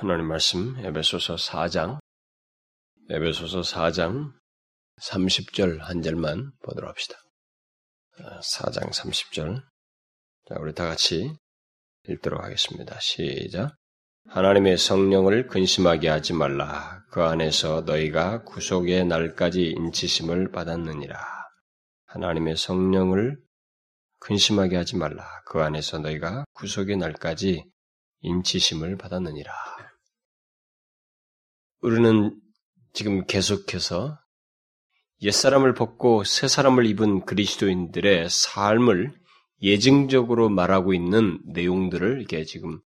하나님 말씀 에베소서 4장 에베소서 4장 30절 한 절만 보도록 합시다. 4장 아, 30절 자, 우리 다 같이 읽도록 하겠습니다. 시작 하나님의 성령을 근심하게 하지 말라. 그 안에서 너희가 구속의 날까지 인치심을 받았느니라. 하나님의 성령을 근심하게 하지 말라. 그 안에서 너희가 구속의 날까지 인치심을 받았느니라. 우리는 지금 계속해서 옛사람을 벗고 새사람을 입은 그리스도인들의 삶을 예증적으로 말하고 있는 내용들을 이렇게 지금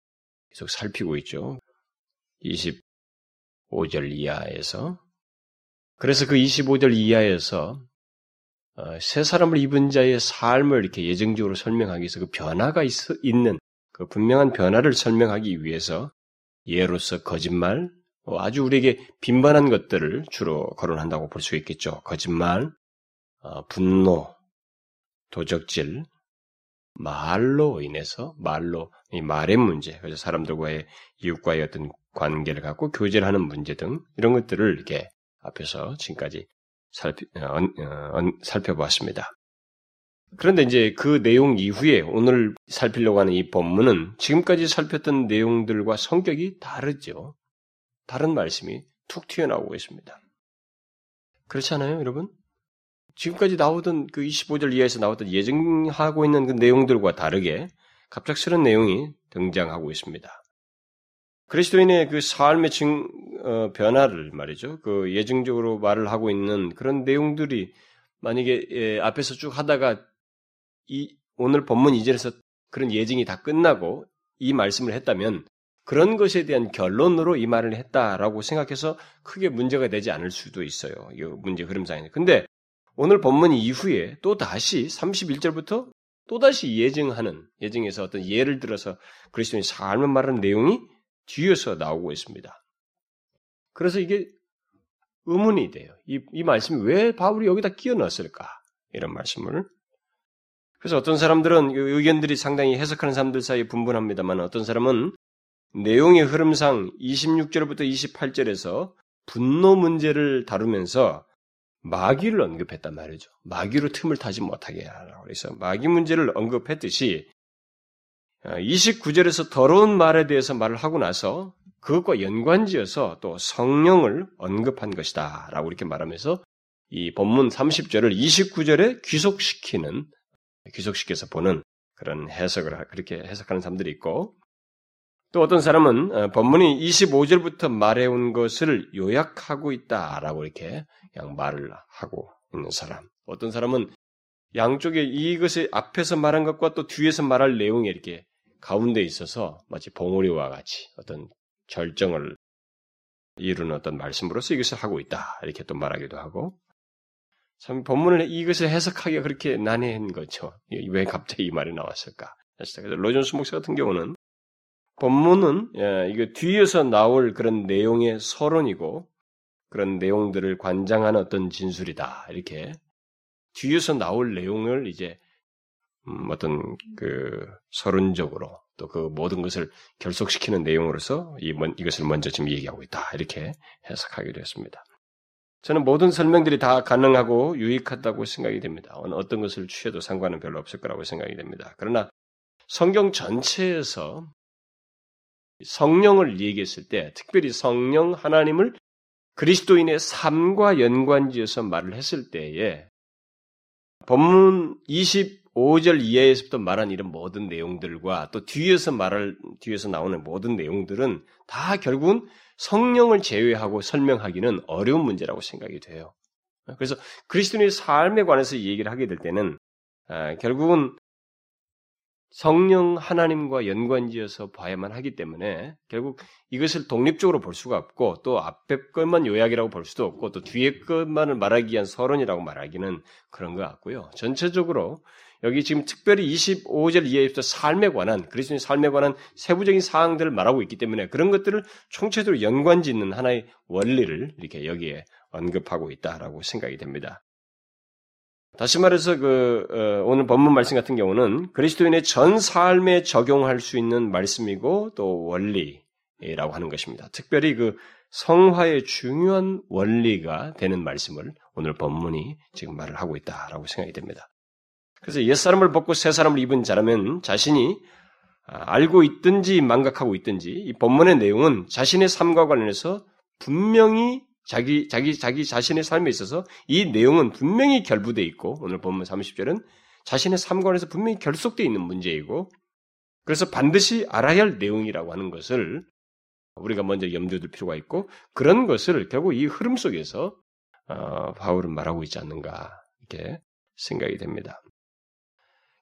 계속 살피고 있죠. 25절 이하에서. 그래서 그 25절 이하에서 어, 새 사람을 입은 자의 삶을 이렇게 예정적으로 설명하기 위해서 그 변화가 있, 있는 그 분명한 변화를 설명하기 위해서 예로서 거짓말, 뭐 아주 우리에게 빈번한 것들을 주로 거론한다고 볼 수 있겠죠. 거짓말, 어, 분노, 도적질, 말로 인해서 말로 이 말의 문제, 그래서 사람들과의 이웃과의 어떤 관계를 갖고 교제를 하는 문제 등 이런 것들을 이렇게 앞에서 지금까지 살피, 어, 어, 살펴보았습니다. 그런데 이제 그 내용 이후에 오늘 살피려고 하는 이 본문은 지금까지 살폈던 내용들과 성격이 다르죠. 다른 말씀이 툭 튀어나오고 있습니다. 그렇지 않아요, 여러분? 지금까지 나오던 그 25절 이하에서 나왔던 예정하고 있는 그 내용들과 다르게 갑작스런 내용이 등장하고 있습니다. 그리스도인의 그 삶의 증, 어, 변화를 말이죠. 그 예정적으로 말을 하고 있는 그런 내용들이 만약에 예, 앞에서 쭉 하다가 이 오늘 본문 이절에서 그런 예증이 다 끝나고 이 말씀을 했다면 그런 것에 대한 결론으로 이 말을 했다라고 생각해서 크게 문제가 되지 않을 수도 있어요. 이 문제 흐름상에. 근데 오늘 본문 이후에 또 다시 31절부터 또 다시 예증하는 예증에서 어떤 예를 들어서 그리스도인의 삶을 말하는 내용이 뒤에서 나오고 있습니다. 그래서 이게 의문이 돼요. 이, 이 말씀이 왜 바울이 여기다 끼워 넣었을까? 이런 말씀을 그래서 어떤 사람들은 의견들이 상당히 해석하는 사람들 사이에 분분합니다만 어떤 사람은 내용의 흐름상 26절부터 28절에서 분노 문제를 다루면서 마귀를 언급했단 말이죠. 마귀로 틈을 타지 못하게 하라고 그래서 마귀 문제를 언급했듯이 29절에서 더러운 말에 대해서 말을 하고 나서 그것과 연관지어서 또 성령을 언급한 것이다. 라고 이렇게 말하면서 이 본문 30절을 29절에 귀속시키는 귀속시켜서 보는 그런 해석을 그렇게 해석하는 사람들이 있고 또 어떤 사람은 어, 본문이 25절부터 말해온 것을 요약하고 있다라고 이렇게 그냥 말을 하고 있는 사람. 어떤 사람은 양쪽에 이것의 앞에서 말한 것과 또 뒤에서 말할 내용이 이렇게 가운데 있어서 마치 봉우리와 같이 어떤 결정을 이루는 어떤 말씀으로서 이것을 하고 있다. 이렇게 또 말하기도 하고 참 본문을 이것을 해석하기가 그렇게 난해한 거죠. 왜 갑자기 이 말이 나왔을까? 그래서 로존스 목사 같은 경우는 본문은 예, 이거 뒤에서 나올 그런 내용의 서론이고 그런 내용들을 관장하는 어떤 진술이다. 이렇게 뒤에서 나올 내용을 이제 음, 어떤 그 서론적으로 또 그 모든 것을 결속시키는 내용으로서 이, 이것을 먼저 지금 얘기하고 있다. 이렇게 해석하기도 했습니다. 저는 모든 설명들이 다 가능하고 유익하다고 생각이 됩니다. 어떤 것을 취해도 상관은 별로 없을 거라고 생각이 됩니다. 그러나 성경 전체에서 성령을 얘기했을 때, 특별히 성령 하나님을 그리스도인의 삶과 연관지어서 말을 했을 때에 본문 25절 이하에서부터 말한 이런 모든 내용들과 또 뒤에서 말할 뒤에서 나오는 모든 내용들은 다 결국은 성령을 제외하고 설명하기는 어려운 문제라고 생각이 돼요. 그래서 그리스도인의 삶에 관해서 얘기를 하게 될 때는 아, 결국은 성령 하나님과 연관지어서 봐야만 하기 때문에 결국 이것을 독립적으로 볼 수가 없고 또 앞에 것만 요약이라고 볼 수도 없고 또 뒤에 것만을 말하기 위한 서론이라고 말하기는 그런 것 같고요. 전체적으로 여기 지금 특별히 25절 이하에부터 삶에 관한 그리스도의 삶에 관한 세부적인 사항들을 말하고 있기 때문에 그런 것들을 총체적으로 연관짓는 하나의 원리를 이렇게 여기에 언급하고 있다라고 생각이 됩니다. 다시 말해서 그 어, 오늘 본문 말씀 같은 경우는 그리스도인의 전 삶에 적용할 수 있는 말씀이고 또 원리 원리라고 하는 것입니다. 특별히 그 성화의 중요한 원리가 되는 말씀을 오늘 본문이 지금 말을 하고 있다라고 생각이 됩니다. 그래서 옛사람을 벗고 새 사람을 입은 자라면 자신이 아, 알고 있든지 망각하고 있든지 이 본문의 내용은 자신의 삶과 관련해서 분명히 자기 자기 자기 자신의 삶에 있어서 이 내용은 분명히 결부되어 있고 오늘 본문 30절은 자신의 삶과 관련해서 분명히 결속되어 있는 문제이고 그래서 반드시 알아야 할 내용이라고 하는 것을 우리가 먼저 염두에 둘 필요가 있고 그런 것을 결국 이 흐름 속에서 어, 바울은 말하고 있지 않는가 이렇게 생각이 됩니다.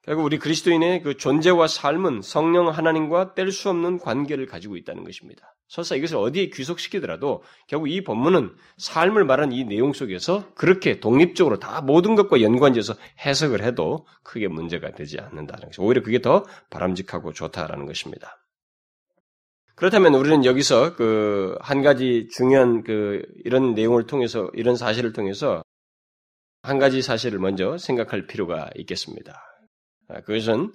결국 우리 그리스도인의 그 존재와 삶은 성령 하나님과 뗄 수 없는 관계를 가지고 있다는 것입니다. 설사 이것을 어디에 귀속시키더라도 결국 이 본문은 삶을 말하는 이 내용 속에서 그렇게 독립적으로 다 모든 것과 연관지어서 해석을 해도 크게 문제가 되지 않는다는 것이 오히려 그게 더 바람직하고 좋다라는 것입니다. 그렇다면 우리는 여기서 그 한 가지 중요한 그 이런 내용을 통해서 이런 사실을 통해서 한 가지 사실을 먼저 생각할 필요가 있겠습니다. 아, 그것은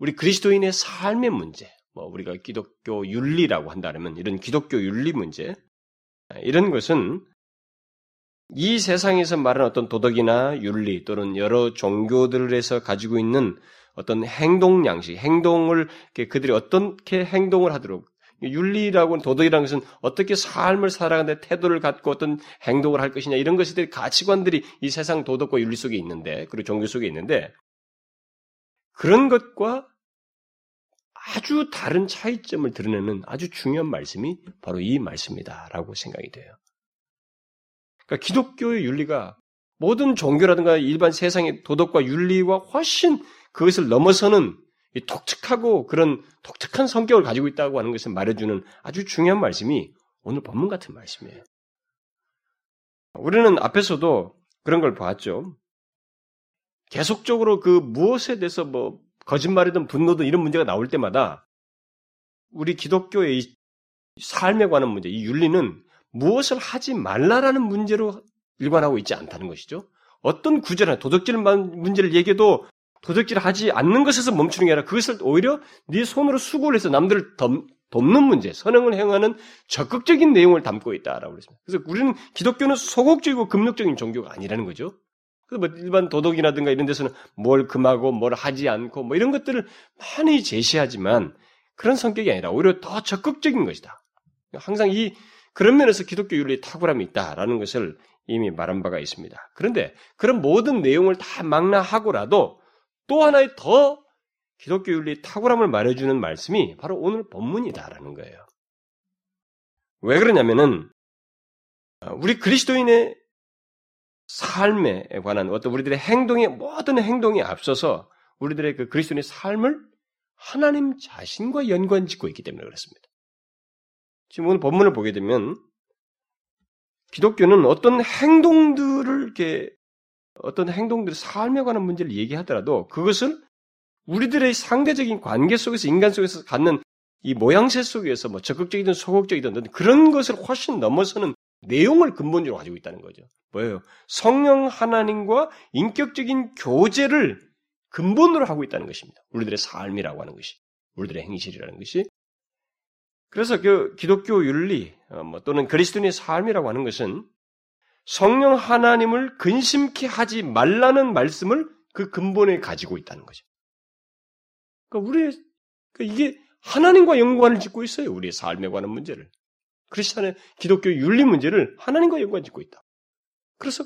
우리 그리스도인의 삶의 문제, 뭐 우리가 기독교 윤리라고 한다면 이런 기독교 윤리 문제, 아, 이런 것은 이 세상에서 말하는 어떤 도덕이나 윤리 또는 여러 종교들에서 가지고 있는 어떤 행동 양식, 행동을 그들이 어떻게 행동을 하도록 윤리라고 도덕이라는 것은 어떻게 삶을 살아가는데 태도를 갖고 어떤 행동을 할 것이냐 이런 것에 대한 가치관들이 이 세상 도덕과 윤리 속에 있는데 그리고 종교 속에 있는데 그런 것과 아주 다른 차이점을 드러내는 아주 중요한 말씀이 바로 이 말씀이다라고 생각이 돼요. 그러니까 기독교의 윤리가 모든 종교라든가 일반 세상의 도덕과 윤리와 훨씬 그것을 넘어서는 독특하고 그런 독특한 성격을 가지고 있다고 하는 것을 말해주는 아주 중요한 말씀이 오늘 본문 같은 말씀이에요. 우리는 앞에서도 그런 걸 보았죠. 계속적으로 그 무엇에 대해서 뭐 거짓말이든 분노든 이런 문제가 나올 때마다 우리 기독교의 이 삶에 관한 문제, 이 윤리는 무엇을 하지 말라라는 문제로 일관하고 있지 않다는 것이죠. 어떤 구절이나 도덕질 문제를 얘기해도 도덕질을 하지 않는 것에서 멈추는 게 아니라 그것을 오히려 네 손으로 수고를 해서 남들을 덤, 돕는 문제, 선행을 행하는 적극적인 내용을 담고 있다라고 그랬습니다. 그래서 우리는 기독교는 소극적이고 금욕적인 종교가 아니라는 거죠. 그뭐 일반 도덕이라든가 이런 데서는 뭘 금하고 뭘 하지 않고 뭐 이런 것들을 많이 제시하지만 그런 성격이 아니라 오히려 더 적극적인 것이다. 항상 이 그런 면에서 기독교 윤리에 탁월함이 있다라는 것을 이미 말한 바가 있습니다. 그런데 그런 모든 내용을 다 망라하고라도 또 하나의 더 기독교 윤리 탁월함을 말해주는 말씀이 바로 오늘 본문이다라는 거예요. 왜 그러냐면은 우리 그리스도인의 삶에 관한 어떤 우리들의 행동의 모든 행동에 앞서서 우리들의 그 그리스도인의 삶을 하나님 자신과 연관짓고 있기 때문에 그렇습니다. 지금 오늘 본문을 보게 되면 기독교는 어떤 행동들을 이렇게 어떤 행동들, 삶에 관한 문제를 얘기하더라도 그것을 우리들의 상대적인 관계 속에서 인간 속에서 갖는 이 모양새 속에서 뭐 적극적이든 소극적이든 그런 것을 훨씬 넘어서는 내용을 근본적으로 가지고 있다는 거죠. 뭐예요? 성령 하나님과 인격적인 교제를 근본으로 하고 있다는 것입니다. 우리들의 삶이라고 하는 것이, 우리들의 행실이라는 것이. 그래서 그 기독교 윤리 어, 뭐 또는 그리스도인의 삶이라고 하는 것은 성령 하나님을 근심케 하지 말라는 말씀을 그 근본에 가지고 있다는 거죠. 그러니까 우리의 그러니까 이게 하나님과 연관을 짓고 있어요. 우리의 삶에 관한 문제를. 크리스천의 기독교 윤리 문제를 하나님과 연관 짓고 있다. 그래서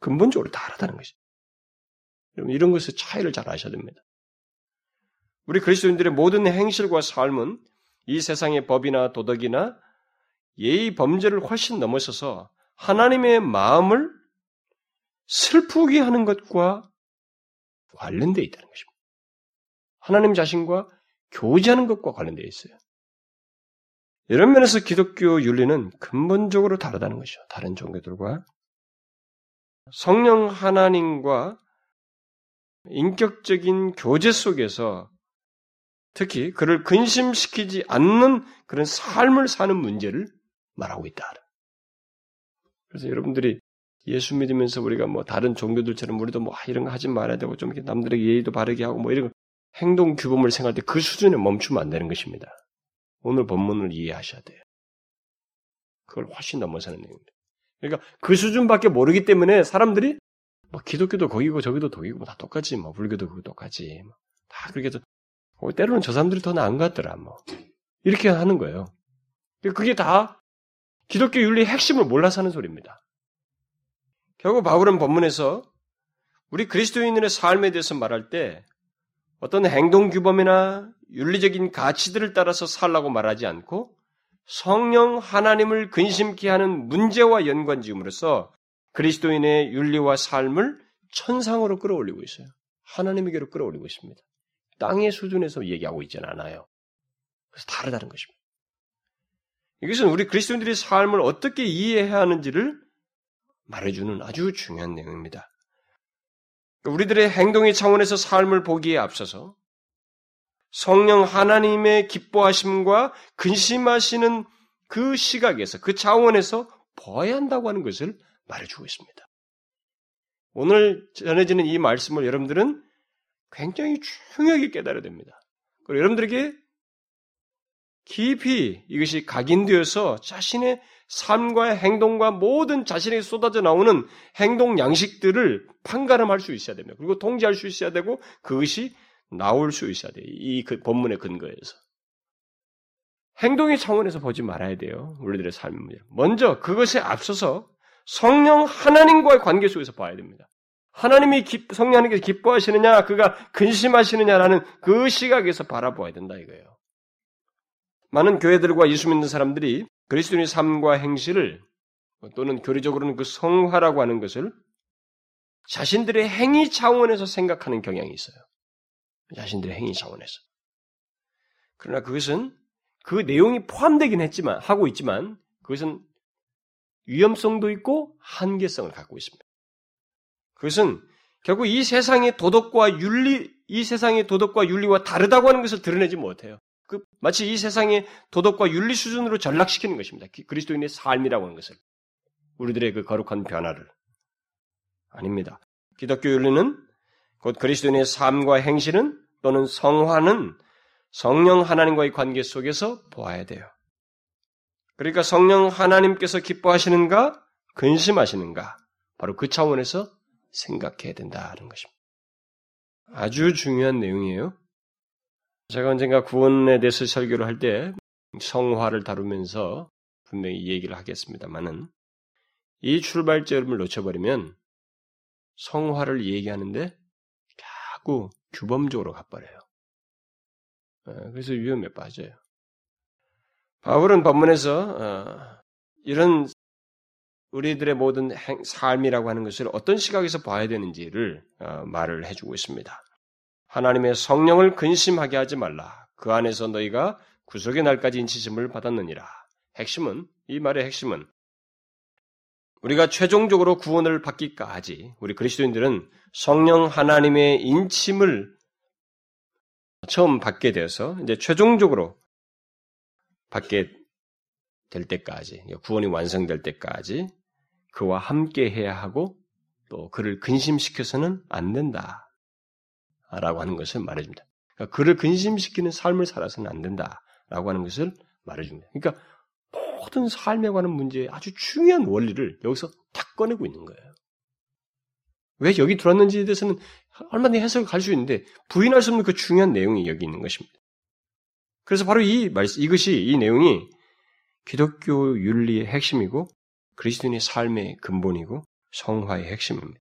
근본적으로 다르다는 것이죠. 여러분 이런 것의 차이를 잘 아셔야 됩니다. 우리 그리스도인들의 모든 행실과 삶은 이 세상의 법이나 도덕이나 예의 범죄를 훨씬 넘어서서 하나님의 마음을 슬프게 하는 것과 관련되어 있다는 것입니다. 하나님 자신과 교제하는 것과 관련되어 있어요. 이런 면에서 기독교 윤리는 근본적으로 다르다는 것이죠. 다른 종교들과 성령 하나님과 인격적인 교제 속에서 특히 그를 근심시키지 않는 그런 삶을 사는 문제를 말하고 있다. 그래서 여러분들이 예수 믿으면서 우리가 뭐 다른 종교들처럼 우리도 뭐 이런 거 하지 말아야 되고 좀 이렇게 남들에게 예의도 바르게 하고 뭐 이런 행동 규범을 생각할 때 그 수준에 멈추면 안 되는 것입니다. 오늘 본문을 이해하셔야 돼요. 그걸 훨씬 넘어서는 내용입니다. 그러니까 그 수준밖에 모르기 때문에 사람들이 뭐 기독교도 거기고 저기도 거기고 뭐 다 똑같지 뭐 불교도 그거 똑같지 뭐 다 그렇게 해서 어, 때로는 저 사람들이 더 나은 것 같더라 뭐 이렇게 하는 거예요. 그게 다 기독교 윤리의 핵심을 몰라서 하는 소리입니다. 결국 바울은 본문에서 우리 그리스도인들의 삶에 대해서 말할 때 어떤 행동 규범이나 윤리적인 가치들을 따라서 살라고 말하지 않고 성령 하나님을 근심케 하는 문제와 연관 지음으로써 그리스도인의 윤리와 삶을 천상으로 끌어올리고 있어요. 하나님에게로 끌어올리고 있습니다. 땅의 수준에서 얘기하고 있지는 않아요. 그래서 다르다는 것입니다. 이것은 우리 그리스도인들의 삶을 어떻게 이해해야 하는지를 말해주는 아주 중요한 내용입니다. 우리들의 행동의 차원에서 삶을 보기에 앞서서 성령 하나님의 기뻐하심과 근심하시는 그 시각에서, 그 차원에서 보아야 한다고 하는 것을 말해주고 있습니다. 오늘 전해지는 이 말씀을 여러분들은 굉장히 중요하게 깨달아야 됩니다. 그리고 여러분들에게 깊이 이것이 각인되어서 자신의 삶과 행동과 모든 자신에게 쏟아져 나오는 행동 양식들을 판가름할 수 있어야 됩니다. 그리고 통제할 수 있어야 되고 그것이 나올 수 있어야 돼요. 이 그 본문의 근거에서. 행동의 차원에서 보지 말아야 돼요. 우리들의 문제. 먼저 그것에 앞서서 성령 하나님과의 관계 속에서 봐야 됩니다. 하나님이 기, 성령 하나님께서 기뻐하시느냐, 그가 근심하시느냐라는 그 시각에서 바라보아야 된다 이거예요. 많은 교회들과 예수 믿는 사람들이 그리스도인의 삶과 행실을 또는 교리적으로는 그 성화라고 하는 것을 자신들의 행위 차원에서 생각하는 경향이 있어요. 자신들의 행위 차원에서. 그러나 그것은 그 내용이 포함되긴 했지만, 하고 있지만, 그것은 위험성도 있고 한계성을 갖고 있습니다. 그것은 결국 이 세상의 도덕과 윤리, 이 세상의 도덕과 윤리와 다르다고 하는 것을 드러내지 못해요. 그 마치 이 세상의 도덕과 윤리 수준으로 전락시키는 것입니다. 그리스도인의 삶이라고 하는 것을. 우리들의 그 거룩한 변화를. 아닙니다. 기독교 윤리는 곧 그리스도인의 삶과 행실은 또는 성화는 성령 하나님과의 관계 속에서 보아야 돼요. 그러니까 성령 하나님께서 기뻐하시는가, 근심하시는가, 바로 그 차원에서 생각해야 된다는 것입니다. 아주 중요한 내용이에요. 제가 언젠가 구원에 대해서 설교를 할 때 성화를 다루면서 분명히 얘기를 하겠습니다만은 이 출발점을 놓쳐버리면 성화를 얘기하는데 자꾸 규범적으로 가버려요. 예, 그래서 위험에 빠져요. 바울은 본문에서 어, 이런 우리들의 모든 삶이라고 하는 것을 어떤 시각에서 봐야 되는지를 어, 말을 해주고 있습니다. 하나님의 성령을 근심하게 하지 말라. 그 안에서 너희가 구속의 날까지 인치심을 받았느니라. 핵심은 이 말의 핵심은 우리가 최종적으로 구원을 받기까지 우리 그리스도인들은 성령 하나님의 인침을 처음 받게 되어서 이제 최종적으로 받게 될 때까지 구원이 완성될 때까지 그와 함께 해야 하고 또 그를 근심시켜서는 안 된다. 라고 하는 것을 말해줍니다. 그러니까 그를 근심시키는 삶을 살아서는 안 된다 라고 하는 것을 말해줍니다. 그러니까 모든 삶에 관한 문제의 아주 중요한 원리를 여기서 탁 꺼내고 있는 거예요. 왜 여기 들어왔는지에 대해서는 얼마나 해석을 갈 수 있는데 부인할 수 없는 그 중요한 내용이 여기 있는 것입니다. 그래서 바로 이 말씀, 이것이 이 내용이 기독교 윤리의 핵심이고 그리스도인의 삶의 근본이고 성화의 핵심입니다.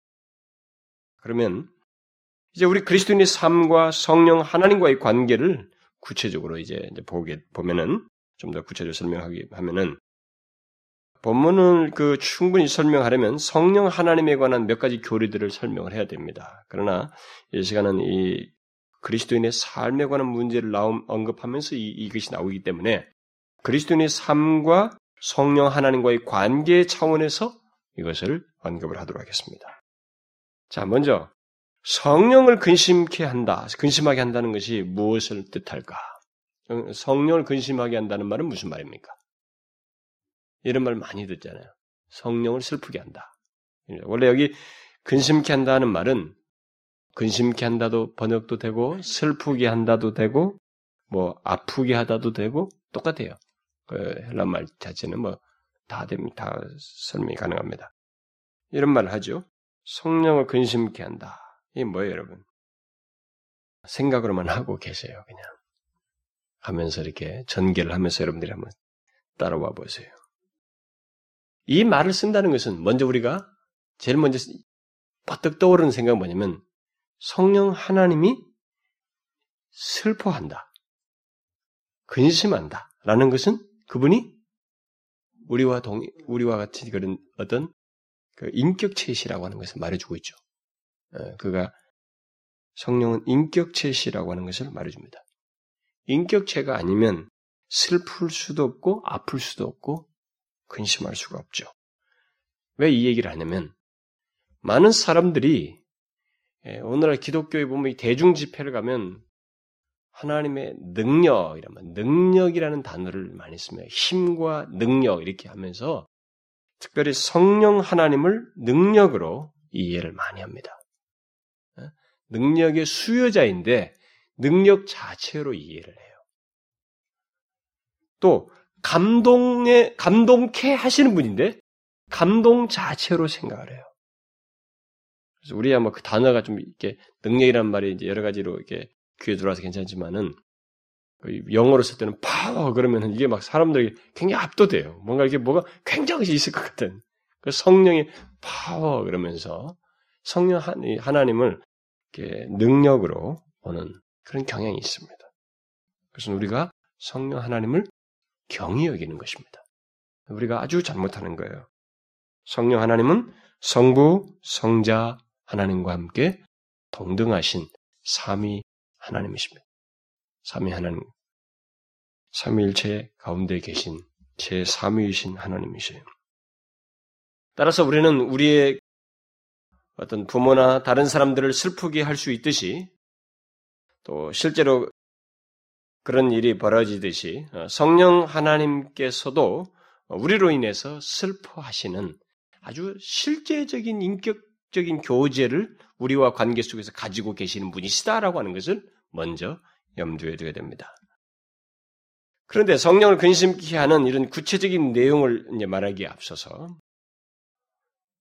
그러면 이제 우리 그리스도인의 삶과 성령 하나님과의 관계를 구체적으로 이제 보게 보면은 좀 더 구체적으로 설명하기 하면은 본문을 그 충분히 설명하려면 성령 하나님에 관한 몇 가지 교리들을 설명을 해야 됩니다. 그러나 이 시간은 이 그리스도인의 삶에 관한 문제를 나옴, 언급하면서 이, 이것이 나오기 때문에 그리스도인의 삶과 성령 하나님과의 관계 차원에서 이것을 언급을 하도록 하겠습니다. 자, 먼저 성령을 근심케 한다, 근심하게 한다는 것이 무엇을 뜻할까? 성령을 근심하게 한다는 말은 무슨 말입니까? 이런 말 많이 듣잖아요. 성령을 슬프게 한다. 원래 여기 근심케 한다는 말은 근심케 한다도 번역도 되고 슬프게 한다도 되고 뭐 아프게 하다도 되고 똑같아요. 그 헬라 말 자체는 뭐 다 됩니다. 다 설명이 가능합니다. 이런 말을 하죠. 성령을 근심케 한다. 이게 뭐예요, 여러분? 생각으로만 하고 계세요, 그냥. 하면서 이렇게 전개를 하면서 여러분들이 한번 따라와 보세요. 이 말을 쓴다는 것은 먼저 우리가 제일 먼저 버뜩 떠오르는 생각은 뭐냐면 성령 하나님이 슬퍼한다. 근심한다. 라는 것은 그분이 우리와 동, 우리와 같이 그런 어떤 그 인격체시라고 하는 것을 말해주고 있죠. 어, 그가 성령은 인격체시라고 하는 것을 말해줍니다. 인격체가 아니면 슬플 수도 없고 아플 수도 없고 근심할 수가 없죠. 왜 이 얘기를 하냐면 많은 사람들이 예, 오늘날 기독교에 보면 이 대중 집회를 가면 하나님의 능력, 이라면 능력이라는 단어를 많이 쓰며 힘과 능력 이렇게 하면서 특별히 성령 하나님을 능력으로 이해를 많이 합니다. 예? 능력의 수요자인데 능력 자체로 이해를 해요. 또 감동에 감동케 하시는 분인데 감동 자체로 생각을 해요. 그래서 우리야 뭐그 단어가 좀 이렇게 능력이라는 말이 이제 여러 가지로 이렇게 귀에 들어와서 괜찮지만은 그 영어로 쓸 때는 파워 그러면은 이게 막 사람들이 굉장히 압도돼요. 뭔가 이게 뭐가 굉장히 있을 것 같은 그 성령의 파워 그러면서 성령 하나님을 이렇게 능력으로 보는 그런 경향이 있습니다. 그래서 우리가 성령 하나님을 경히 여기는 것입니다. 우리가 아주 잘못하는 거예요. 성령 하나님은 성부, 성자 하나님과 함께 동등하신 삼위 하나님이십니다. 삼위 하나님, 삼위일체 가운데 계신 제 삼위이신 하나님이세요. 따라서 우리는 우리의 어떤 부모나 다른 사람들을 슬프게 할 수 있듯이 또 실제로 그런 일이 벌어지듯이 어, 성령 하나님께서도 우리로 인해서 슬퍼하시는 아주 실제적인 인격적인 교제를 우리와 관계 속에서 가지고 계시는 분이시다라고 하는 것을 먼저 염두에 두게 됩니다. 그런데 성령을 근심케 하는 이런 구체적인 내용을 이제 말하기에 앞서서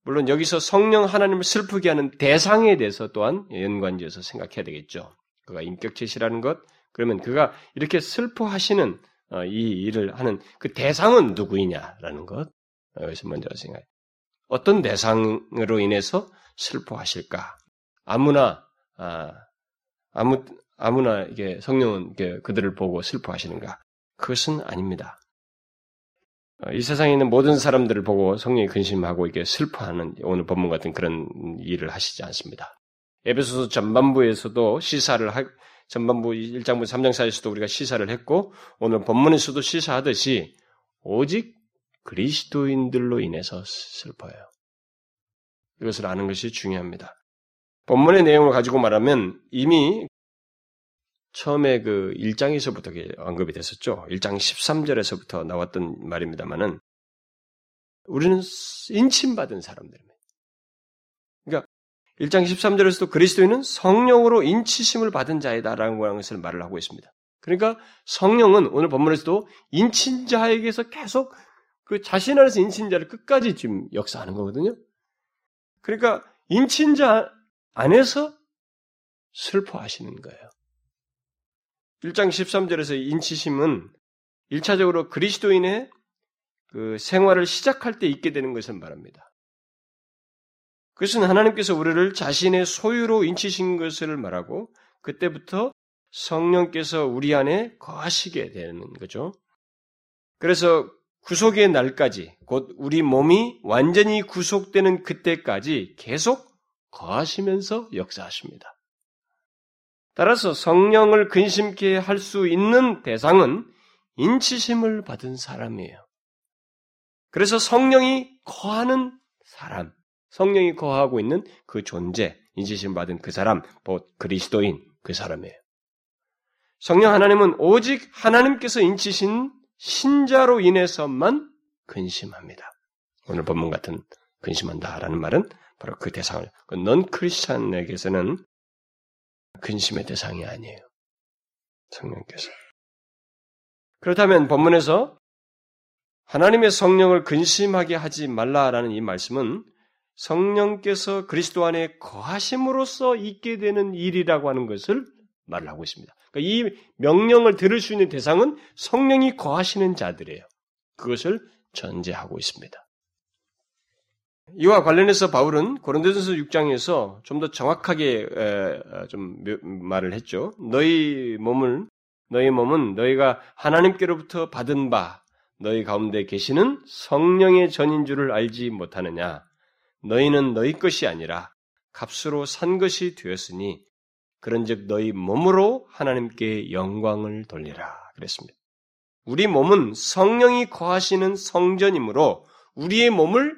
물론 여기서 성령 하나님을 슬프게 하는 대상에 대해서 또한 연관지어서 생각해야 되겠죠. 그가 인격체시라는 것, 그러면 그가 이렇게 슬퍼하시는 어, 이 일을 하는 그 대상은 누구이냐라는 것, 어, 여기서 먼저 생각해. 어떤 대상으로 인해서 슬퍼하실까? 아무나, 아, 아무, 아무나 이게 성령은 그들을 보고 슬퍼하시는가? 그것은 아닙니다. 어, 이 세상에 있는 모든 사람들을 보고 성령이 근심하고 이게 슬퍼하는 오늘 본문 같은 그런 일을 하시지 않습니다. 에베소서 전반부에서도 시사를 하, 전반부 1장부 3장 사이에서도 우리가 시사를 했고 오늘 본문에서도 시사하듯이 오직 그리스도인들로 인해서 슬퍼요. 이것을 아는 것이 중요합니다. 본문의 내용을 가지고 말하면 이미 처음에 그 1장에서부터 언급이 됐었죠. 1장 13절에서부터 나왔던 말입니다만은 우리는 인침받은 사람들입니다. 그러니까 1장 13절에서도 그리스도인은 성령으로 인치심을 받은 자이다라는 것을 말을 하고 있습니다. 그러니까 성령은 오늘 본문에서도 인친 자에게서 계속 그 자신 안에서 인친 자를 끝까지 지금 역사하는 거거든요. 그러니까 인친 자 안에서 슬퍼하시는 거예요. 1장 13절에서 인치심은 1차적으로 그리스도인의 그 생활을 시작할 때 있게 되는 것을 말합니다. 그것은 하나님께서 우리를 자신의 소유로 인치신 것을 말하고 그때부터 성령께서 우리 안에 거하시게 되는 거죠. 그래서 구속의 날까지 곧 우리 몸이 완전히 구속되는 그때까지 계속 거하시면서 역사하십니다. 따라서 성령을 근심케 할 수 있는 대상은 인치심을 받은 사람이에요. 그래서 성령이 거하는 사람, 성령이 거하고 있는 그 존재, 인치심 받은 그 사람, 곧 그리스도인 그 사람이에요. 성령 하나님은 오직 하나님께서 인치신 신자로 인해서만 근심합니다. 오늘 본문 같은 근심한다라는 말은 바로 그 대상을, 넌 크리스찬에게서는 근심의 대상이 아니에요. 성령께서. 그렇다면 본문에서 하나님의 성령을 근심하게 하지 말라라는 이 말씀은 성령께서 그리스도 안에 거하심으로써 있게 되는 일이라고 하는 것을 말을 하고 있습니다. 그러니까 이 명령을 들을 수 있는 대상은 성령이 거하시는 자들이에요. 그것을 전제하고 있습니다. 이와 관련해서 바울은 고린도전서 6장에서 좀 더 정확하게 좀 말을 했죠. 너희 몸을 너희 몸은 너희가 하나님께로부터 받은 바 너희 가운데 계시는 성령의 전인 줄을 알지 못하느냐? 너희는 너희 것이 아니라 값으로 산 것이 되었으니 그런즉 너희 몸으로 하나님께 영광을 돌리라 그랬습니다. 우리 몸은 성령이 거하시는 성전이므로 우리의 몸을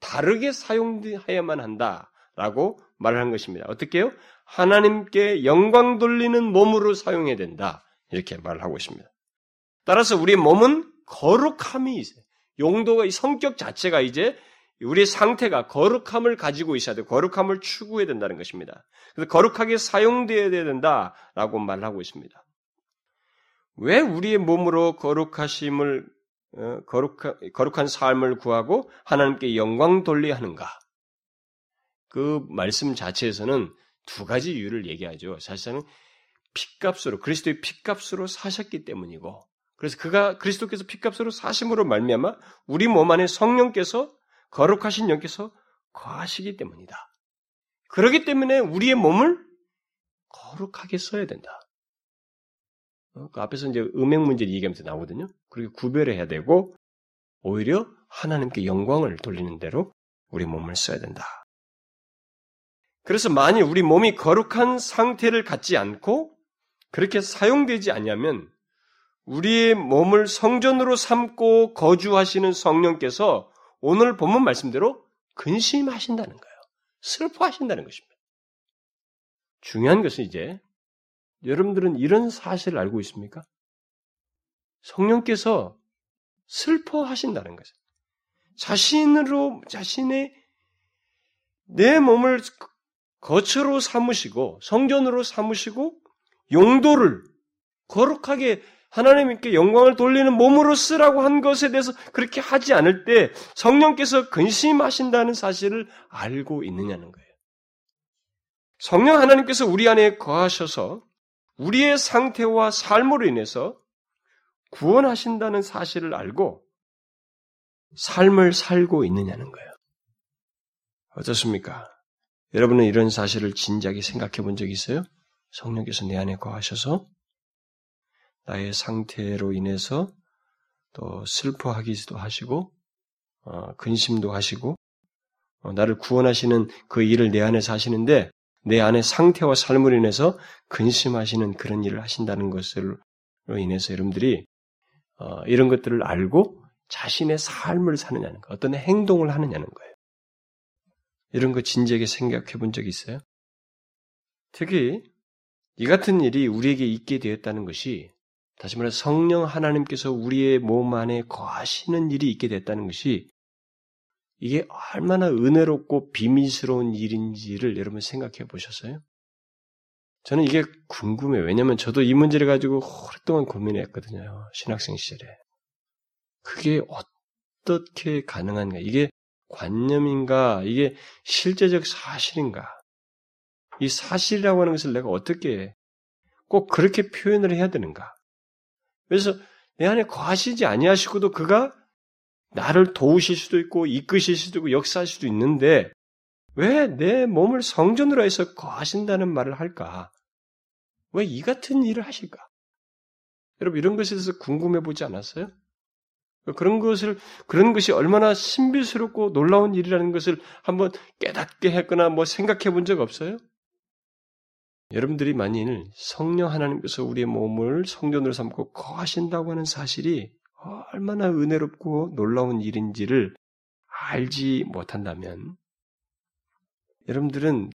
다르게 사용해야만 한다라고 말을 한 것입니다. 어떻게요? 하나님께 영광 돌리는 몸으로 사용해야 된다. 이렇게 말을 하고 있습니다. 따라서 우리 몸은 거룩함이 있어요. 용도가, 성격 자체가 이제 우리의 상태가 거룩함을 가지고 있어야 돼. 거룩함을 추구해야 된다는 것입니다. 그래서 거룩하게 사용되어야 된다라고 말하고 있습니다. 왜 우리의 몸으로 거룩하심을 어, 거룩한, 거룩한 삶을 구하고 하나님께 영광 돌려야 하는가? 그 말씀 자체에서는 두 가지 이유를 얘기하죠. 사실상 핏값으로 그리스도의 핏값으로 사셨기 때문이고, 그래서 그가 그리스도께서 핏값으로 사심으로 말미암아 우리 몸 안에 성령께서 거룩하신 영께서 거하시기 때문이다. 그러기 때문에 우리의 몸을 거룩하게 써야 된다. 어, 그 앞에서 이제 음행 문제를 얘기하면서 나오거든요. 그렇게 구별해야 되고 오히려 하나님께 영광을 돌리는 대로 우리 몸을 써야 된다. 그래서 만일 우리 몸이 거룩한 상태를 갖지 않고 그렇게 사용되지 않냐면 우리의 몸을 성전으로 삼고 거주하시는 성령께서 오늘 본문 말씀대로 근심하신다는 거예요. 슬퍼하신다는 것입니다. 중요한 것은 이제 여러분들은 이런 사실을 알고 있습니까? 성령께서 슬퍼하신다는 것을. 자신으로, 자신의 내 몸을 거처로 삼으시고, 성전으로 삼으시고, 용도를 거룩하게 하나님께 영광을 돌리는 몸으로 쓰라고 한 것에 대해서 그렇게 하지 않을 때 성령께서 근심하신다는 사실을 알고 있느냐는 거예요. 성령 하나님께서 우리 안에 거하셔서 우리의 상태와 삶으로 인해서 구원하신다는 사실을 알고 삶을 살고 있느냐는 거예요. 어떻습니까? 여러분은 이런 사실을 진작에 생각해 본 적 있어요? 성령께서 내 안에 거하셔서 나의 상태로 인해서 또 슬퍼하기도 하시고 어, 근심도 하시고 어, 나를 구원하시는 그 일을 내 안에서 하시는데 내 안의 상태와 삶으로 인해서 근심하시는 그런 일을 하신다는 것으로 인해서 여러분들이 어, 이런 것들을 알고 자신의 삶을 사느냐는 거, 어떤 행동을 하느냐는 거예요. 이런 거 진지하게 생각해 본 적 있어요? 특히 이 같은 일이 우리에게 있게 되었다는 것이 다시 말해 성령 하나님께서 우리의 몸 안에 거하시는 일이 있게 됐다는 것이 이게 얼마나 은혜롭고 비밀스러운 일인지를 여러분 생각해 보셨어요? 저는 이게 궁금해요. 왜냐면 저도 이 문제를 가지고 오랫동안 고민했거든요. 신학생 시절에. 그게 어떻게 가능한가? 이게 관념인가? 이게 실제적 사실인가? 이 사실이라고 하는 것을 내가 어떻게 꼭 그렇게 표현을 해야 되는가? 그래서 내 안에 거하시지 아니하시고도 그가 나를 도우실 수도 있고 이끄실 수도 있고 역사할 수도 있는데 왜 내 몸을 성전으로 해서 거하신다는 말을 할까? 왜 이 같은 일을 하실까? 여러분 이런 것에 대해서 궁금해 보지 않았어요? 그런 것을 그런 것이 얼마나 신비스럽고 놀라운 일이라는 것을 한번 깨닫게 했거나 뭐 생각해 본 적 없어요? 여러분들이 만일 성령 하나님께서 우리의 몸을 성전으로 삼고 거하신다고 하는 사실이 얼마나 은혜롭고 놀라운 일인지를 알지 못한다면 여러분들은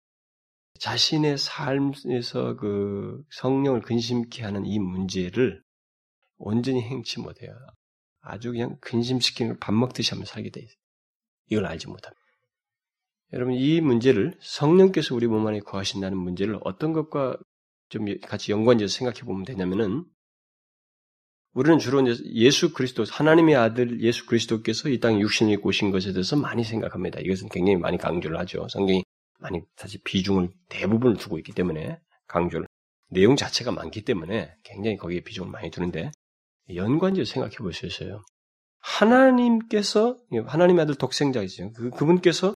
자신의 삶에서 그 성령을 근심케 하는 이 문제를 온전히 행치 못해요. 아주 그냥 근심시키는 걸밥 먹듯이 하면 살게 돼 있어요. 이걸 알지 못합니다. 여러분 이 문제를 성령께서 우리 몸 안에 거하신다는 문제를 어떤 것과 좀 같이 연관지어서 생각해 보면 되냐면은 우리는 주로 예수 그리스도, 하나님의 아들 예수 그리스도께서 이 땅에 육신을 입고 오신 것에 대해서 많이 생각합니다. 이것은 굉장히 많이 강조를 하죠. 성경이 많이 사실 비중을 대부분을 두고 있기 때문에 강조를 내용 자체가 많기 때문에 굉장히 거기에 비중을 많이 두는데 연관지어 생각해 볼 수 있어요. 하나님께서 하나님의 아들 독생자이죠. 그 그분께서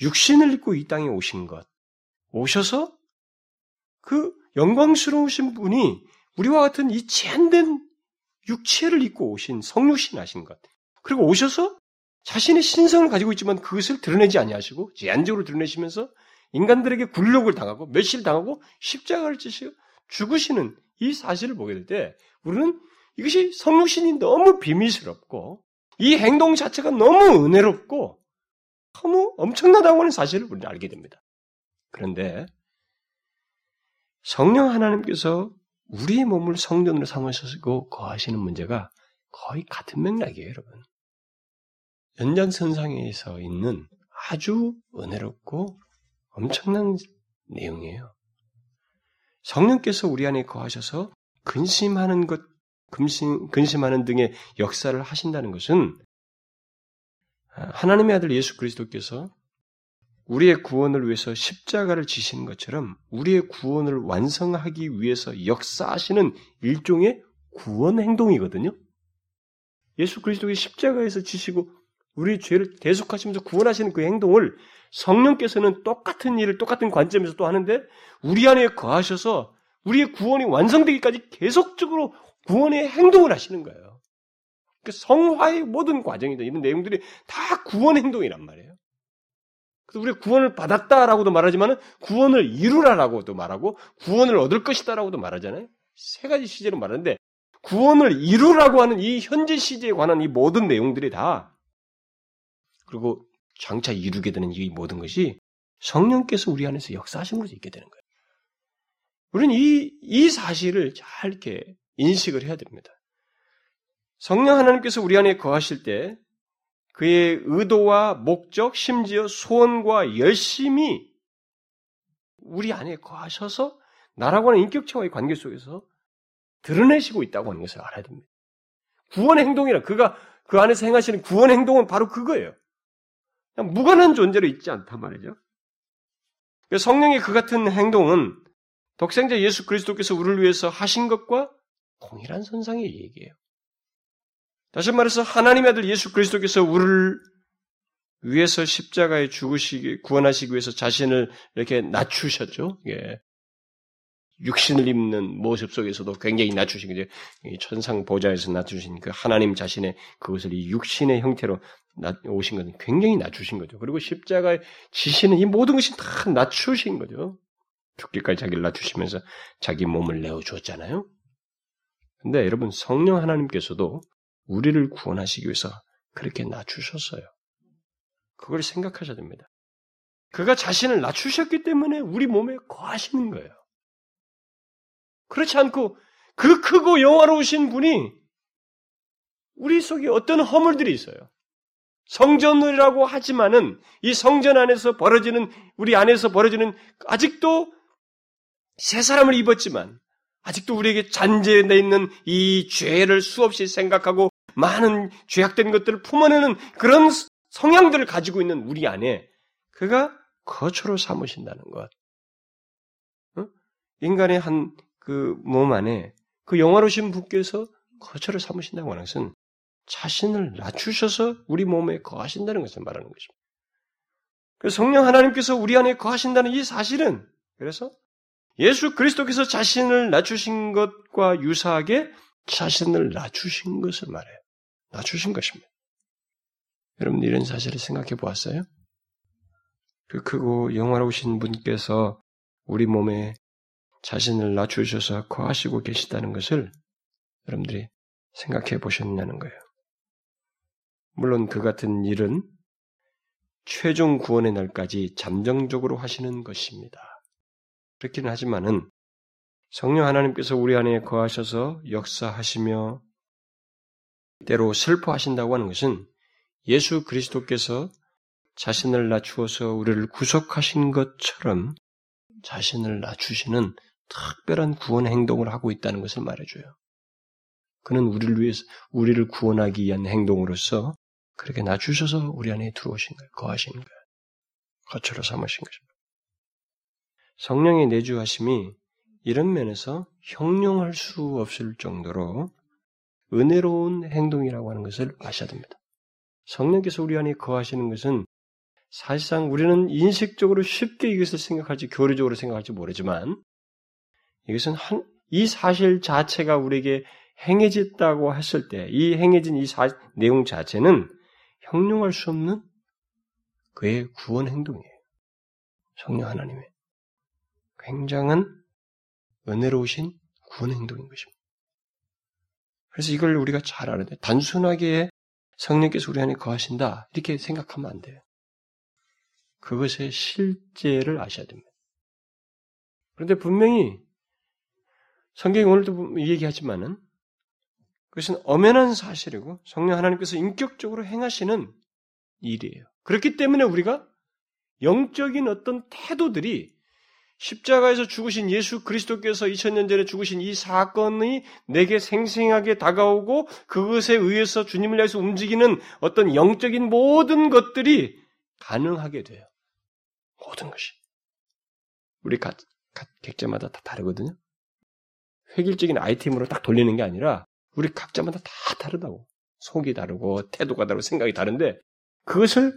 육신을 입고 이 땅에 오신 것 오셔서 그 영광스러우신 분이 우리와 같은 이 제한된 육체를 입고 오신 성육신 하신 것. 그리고 오셔서 자신의 신성을 가지고 있지만 그것을 드러내지 아니하시고 제한적으로 드러내시면서 인간들에게 굴욕을 당하고 멸시를 당하고 십자가를 지시고 죽으시는 이 사실을 보게 될 때 우리는 이것이 성육신이 너무 비밀스럽고 이 행동 자체가 너무 은혜롭고 너무 엄청나다고 하는 사실을 우리는 알게 됩니다. 그런데 성령 하나님께서 우리의 몸을 성전으로 삼으시고 거하시는 문제가 거의 같은 맥락이에요, 여러분. 연장선상에서 있는 아주 은혜롭고 엄청난 내용이에요. 성령께서 우리 안에 거하셔서 근심하는 것, 근심, 근심하는 등의 역사를 하신다는 것은 하나님의 아들 예수 그리스도께서 우리의 구원을 위해서 십자가를 지시는 것처럼 우리의 구원을 완성하기 위해서 역사하시는 일종의 구원 행동이거든요. 예수 그리스도의 십자가에서 지시고 우리 죄를 대속하시면서 구원하시는 그 행동을 성령께서는 똑같은 일을 똑같은 관점에서 또 하는데 우리 안에 거하셔서 우리의 구원이 완성되기까지 계속적으로 구원의 행동을 하시는 거예요. 그 성화의 모든 과정이다. 이런 내용들이 다 구원 행동이란 말이에요. 그래서 우리가 구원을 받았다라고도 말하지만 구원을 이루라라고도 말하고 구원을 얻을 것이다라고도 말하잖아요. 세 가지 시제로 말하는데 구원을 이루라고 하는 이 현재 시제에 관한 이 모든 내용들이 다 그리고 장차 이루게 되는 이 모든 것이 성령께서 우리 안에서 역사하신 것으로 있게 되는 거예요. 우리는 이, 이 사실을 잘 이렇게 인식을 해야 됩니다. 성령 하나님께서 우리 안에 거하실 때 그의 의도와 목적, 심지어 소원과 열심이 우리 안에 거하셔서 나라고 하는 인격체와의 관계 속에서 드러내시고 있다고 하는 것을 알아야 됩니다. 구원 행동이라 그가 그 안에서 행하시는 구원 행동은 바로 그거예요. 무관한 존재로 있지 않단 말이죠. 성령의 그 같은 행동은 독생자 예수 그리스도께서 우리를 위해서 하신 것과 동일한 선상의 얘기예요. 다시 말해서 하나님의 아들 예수 그리스도께서 우리를 위해서 십자가에 죽으시기 구원하시기 위해서 자신을 이렇게 낮추셨죠. 예. 육신을 입는 모습 속에서도 굉장히 낮추신 거죠. 천상 보좌에서 낮추신 그 하나님 자신의 그것을 이 육신의 형태로 오신 것은 굉장히 낮추신 거죠. 그리고 십자가에 지시는 이 모든 것이 다 낮추신 거죠. 죽기까지 자기를 낮추시면서 자기 몸을 내어 주었잖아요. 근데 여러분 성령 하나님께서도 우리를 구원하시기 위해서 그렇게 낮추셨어요. 그걸 생각하셔야 됩니다. 그가 자신을 낮추셨기 때문에 우리 몸에 거하시는 거예요. 그렇지 않고 그 크고 영화로우신 분이 우리 속에 어떤 허물들이 있어요. 성전이라고 하지만은 이 성전 안에서 벌어지는 우리 안에서 벌어지는 아직도 새 사람을 입었지만 아직도 우리에게 잔재되어 있는 이 죄를 수없이 생각하고 많은 죄악된 것들을 품어내는 그런 성향들을 가지고 있는 우리 안에 그가 거처로 삼으신다는 것. 어? 인간의 한 그 몸 안에 그 영화로우신 분께서 거처를 삼으신다고 하는 것은 자신을 낮추셔서 우리 몸에 거하신다는 것을 말하는 것입니다. 그래서 성령 하나님께서 우리 안에 거하신다는 이 사실은 그래서 예수 그리스도께서 자신을 낮추신 것과 유사하게 자신을 낮추신 것을 말해요. 낮추신 것입니다. 여러분 이런 사실을 생각해 보았어요? 그 크고 영화로우신 분께서 우리 몸에 자신을 낮추셔서 거하시고 계시다는 것을 여러분들이 생각해 보셨냐는 거예요. 물론 그 같은 일은 최종 구원의 날까지 잠정적으로 하시는 것입니다. 그렇기는 하지만은 성령 하나님께서 우리 안에 거하셔서 역사하시며 때로 슬퍼하신다고 하는 것은 예수 그리스도께서 자신을 낮추어서 우리를 구속하신 것처럼 자신을 낮추시는 특별한 구원 행동을 하고 있다는 것을 말해줘요. 그는 우리를 위해서 우리를 구원하기 위한 행동으로서 그렇게 낮추셔서 우리 안에 들어오신 거예요. 거하신 거예요. 거처로 삼으신 것입니다. 성령의 내주하심이 이런 면에서 형용할 수 없을 정도로 은혜로운 행동이라고 하는 것을 아셔야 됩니다. 성령께서 우리 안에 거하시는 것은 사실상 우리는 인식적으로 쉽게 이것을 생각할지 교리적으로 생각할지 모르지만 이것은 한, 이 사실 자체가 우리에게 행해졌다고 했을 때 이 행해진 이 사, 내용 자체는 형용할 수 없는 그의 구원 행동이에요. 성령 하나님의 굉장한 은혜로우신 구원 행동인 것입니다. 그래서 이걸 우리가 잘 돼. 단순하게 성령께서 우리 안에 거하신다 이렇게 생각하면 안 돼요. 그것의 실제를 아셔야 됩니다. 그런데 분명히 성경이 오늘도 얘기하지만은 그것은 엄연한 사실이고 성령 하나님께서 인격적으로 행하시는 일이에요. 그렇기 때문에 우리가 영적인 어떤 태도들이 십자가에서 죽으신 예수 그리스도께서 2000년 전에 죽으신 이 사건이 내게 생생하게 다가오고 그것에 의해서 주님을 위해서 움직이는 어떤 영적인 모든 것들이 가능하게 돼요. 모든 것이. 우리 각, 각 객자마다 다 다르거든요. 획일적인 아이템으로 딱 돌리는 게 아니라 우리 각자마다 다 다르다고. 속이 다르고 태도가 다르고 생각이 다른데 그것을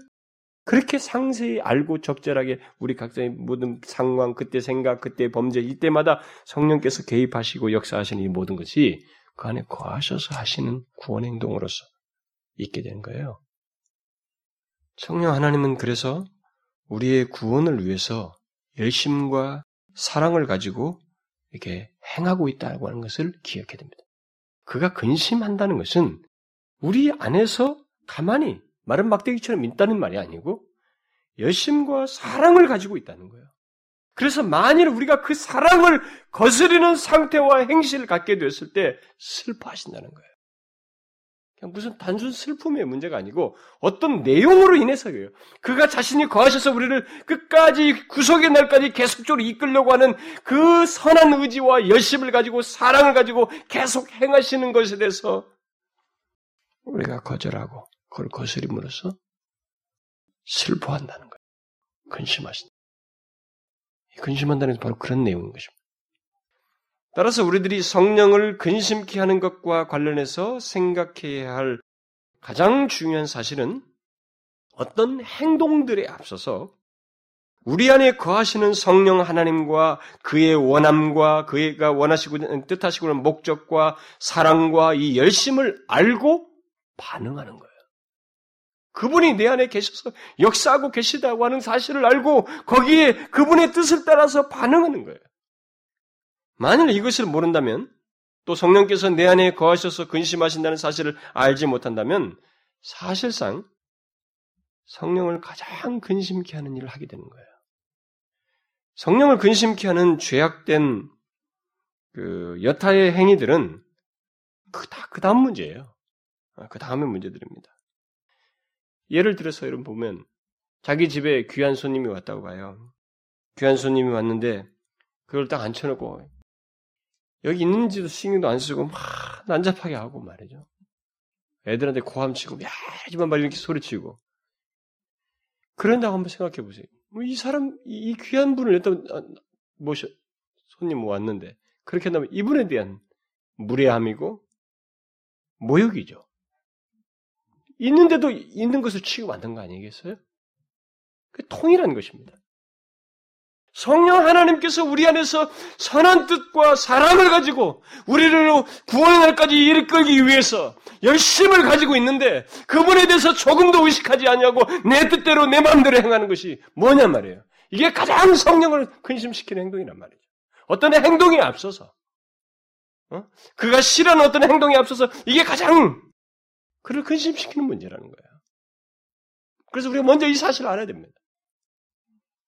그렇게 상세히 알고 적절하게 우리 각자의 모든 상황, 그때 생각, 그때 범죄 이때마다 성령께서 개입하시고 역사하시는 이 모든 것이 그 안에 거하셔서 하시는 구원 행동으로서 있게 되는 거예요. 성령 하나님은 그래서 우리의 구원을 위해서 열심과 사랑을 가지고 이렇게 행하고 있다고 하는 것을 기억해야 됩니다. 그가 근심한다는 것은 우리 안에서 가만히 마른 막대기처럼 있다는 말이 아니고 열심과 사랑을 가지고 있다는 거예요. 그래서 만일 우리가 그 사랑을 거스리는 상태와 행실을 갖게 되었을 때 슬퍼하신다는 거예요. 그냥 무슨 단순 슬픔의 문제가 아니고 어떤 내용으로 인해서예요. 그가 자신이 거하셔서 우리를 끝까지 구속의 날까지 계속적으로 이끌려고 하는 그 선한 의지와 열심을 가지고 사랑을 가지고 계속 행하시는 것에 대해서 우리가 거절하고 그걸 거스림으로써 슬퍼한다는 거예요. 근심하신다. 근심한다는 게 바로 그런 내용인 것입니다. 따라서 우리들이 성령을 근심케 하는 것과 관련해서 생각해야 할 가장 중요한 사실은 어떤 행동들에 앞서서 우리 안에 거하시는 성령 하나님과 그의 원함과 그가 원하시고 뜻하시고 는 목적과 사랑과 이 열심을 알고 반응하는 거예요. 그분이 내 안에 계셔서 역사하고 계시다고 하는 사실을 알고 거기에 그분의 뜻을 따라서 반응하는 거예요. 만일 이것을 모른다면 또 성령께서 내 안에 거하셔서 근심하신다는 사실을 알지 못한다면 사실상 성령을 가장 근심케 하는 일을 하게 되는 거예요. 성령을 근심케 하는 죄악된 그 여타의 행위들은 그 다 그 다음 문제예요. 아, 그 다음의 문제들입니다. 예를 들어서 여러분 보면 자기 집에 귀한 손님이 왔다고 봐요. 귀한 손님이 왔는데 그걸 딱 앉혀놓고 여기 있는지도 신경도 안 쓰고 막 난잡하게 하고 말이죠. 애들한테 고함치고 야 하지만 말 이렇게 소리치고 그런다고 한번 생각해 보세요. 뭐 이 사람 이 귀한 분을 일단 아, 모셔 손님 왔는데 그렇게 한다면 이분에 대한 무례함이고 모욕이죠. 있는데도 있는 것을 취급 안한거 아니겠어요? 그 통일한 것입니다. 성령 하나님께서 우리 안에서 선한 뜻과 사랑을 가지고 우리를 구원의 날까지 이끌기 위해서 열심을 가지고 있는데 그분에 대해서 조금도 의식하지 않냐고 내 뜻대로 내 마음대로 행하는 것이 뭐냐 말이에요. 이게 가장 성령을 근심시키는 행동이란 말이죠. 어떤 행동에 앞서서 어? 그가 싫어하는 어떤 행동에 앞서서 이게 가장 그를 근심시키는 문제라는 거예요. 그래서 우리가 먼저 이 사실을 알아야 됩니다.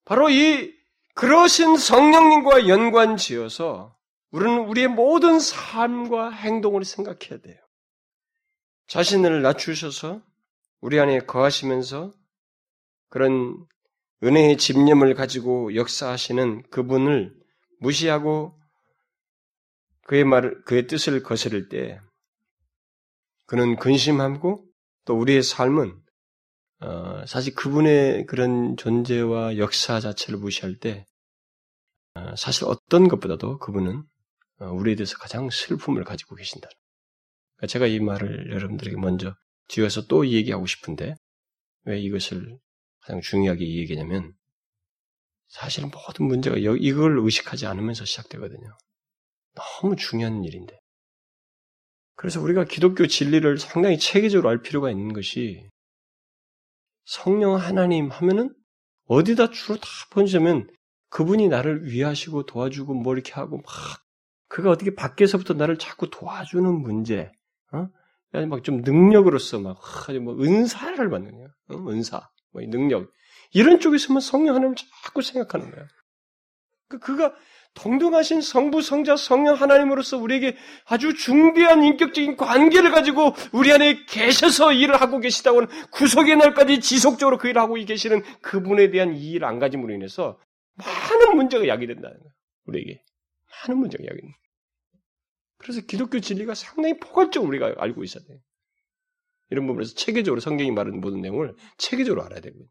바로 이 그러신 성령님과 연관 지어서 우리는 우리의 모든 삶과 행동을 생각해야 돼요. 자신을 낮추셔서 우리 안에 거하시면서 그런 은혜의 집념을 가지고 역사하시는 그분을 무시하고 그의 말을, 그의 뜻을 거스를 때 그는 근심하고 또 우리의 삶은 어, 사실 그분의 그런 존재와 역사 자체를 무시할 때 어, 사실 어떤 것보다도 그분은 어, 우리에 대해서 가장 슬픔을 가지고 계신다. 그러니까 제가 이 말을 여러분들에게 먼저 뒤에서 또 얘기하고 싶은데 왜 이것을 가장 중요하게 얘기하냐면 사실 모든 문제가 이걸 의식하지 않으면서 시작되거든요. 너무 중요한 일인데. 그래서 우리가 기독교 진리를 상당히 체계적으로 알 필요가 있는 것이 성령 하나님 하면은 어디다 주로 다 번지면 그분이 나를 위하시고 도와주고 뭐 이렇게 하고 막 그가 어떻게 밖에서부터 나를 자꾸 도와주는 문제, 어? 막좀 능력으로서 막 아주 뭐 은사를 받는 거야, 어? 은사, 뭐 능력 이런 쪽에서만 성령 하나님을 자꾸 생각하는 거야. 그 그가 동등하신 성부, 성자, 성령 하나님으로서 우리에게 아주 중대한 인격적인 관계를 가지고 우리 안에 계셔서 일을 하고 계시다고는 구속의 날까지 지속적으로 그 일을 하고 계시는 그분에 대한 이해를 안 가짐으로 인해서 많은 문제가 야기된다는 거예요. 우리에게. 많은 문제가 야기된다. 그래서 기독교 진리가 상당히 포괄적으로 우리가 알고 있어야 돼요. 이런 부분에서 체계적으로 성경이 말하는 모든 내용을 체계적으로 알아야 되거든요.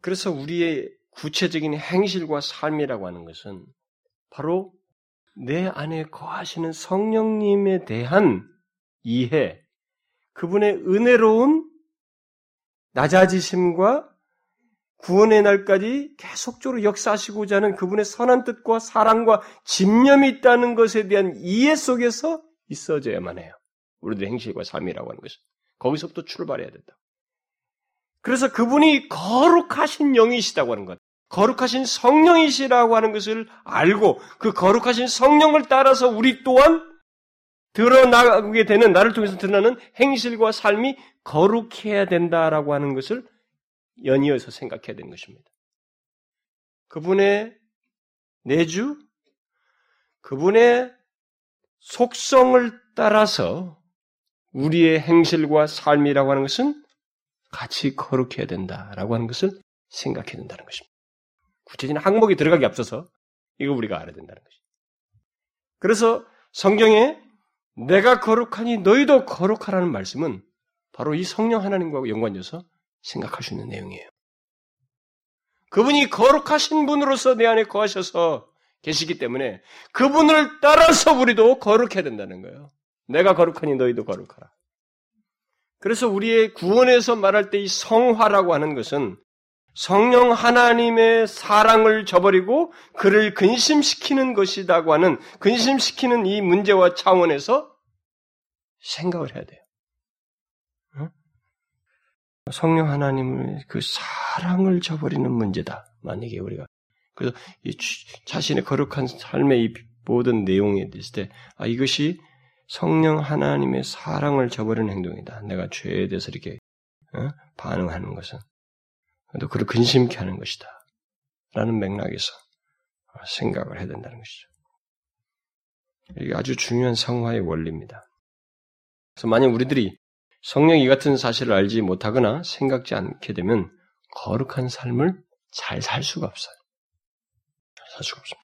그래서 우리의 구체적인 행실과 삶이라고 하는 것은 바로 내 안에 거하시는 성령님에 대한 이해, 그분의 은혜로운 낮아지심과 구원의 날까지 계속적으로 역사하시고자 하는 그분의 선한 뜻과 사랑과 집념이 있다는 것에 대한 이해 속에서 있어져야만 해요. 우리들의 행실과 삶이라고 하는 것은. 거기서부터 출발해야 된다. 그래서 그분이 거룩하신 영이시다고 하는 것. 거룩하신 성령이시라고 하는 것을 알고 그 거룩하신 성령을 따라서 우리 또한 드러나게 되는 나를 통해서 드러나는 행실과 삶이 거룩해야 된다라고 하는 것을 연이어서 생각해야 되는 것입니다. 그분의 내주, 그분의 속성을 따라서 우리의 행실과 삶이라고 하는 것은 같이 거룩해야 된다라고 하는 것을 생각해야 된다는 것입니다. 구체적인 항목이 들어가기 앞서서 이거 우리가 알아야 된다는 것이죠. 그래서 성경에 내가 거룩하니 너희도 거룩하라는 말씀은 바로 이 성령 하나님과 연관돼서 생각할 수 있는 내용이에요. 그분이 거룩하신 분으로서 내 안에 거하셔서 계시기 때문에 그분을 따라서 우리도 거룩해야 된다는 거예요. 내가 거룩하니 너희도 거룩하라. 그래서 우리의 구원에서 말할 때 이 성화라고 하는 것은 성령 하나님의 사랑을 저버리고 그를 근심시키는 것이라고 하는 근심시키는 이 문제와 차원에서 생각을 해야 돼요. 성령 하나님의 그 사랑을 저버리는 문제다. 만약에 우리가 그래서 이 자신의 거룩한 삶의 이 모든 내용에 대했을 때 아, 이것이 성령 하나님의 사랑을 저버리는 행동이다. 내가 죄에 대해서 이렇게 어? 반응하는 것은 또 그를 근심케 하는 것이다. 라는 맥락에서 생각을 해야 된다는 것이죠. 이게 아주 중요한 성화의 원리입니다. 그래서 만약 우리들이 성령 이 같은 사실을 알지 못하거나 생각지 않게 되면 거룩한 삶을 잘 살 수가 없어요. 살 수가 없습니다.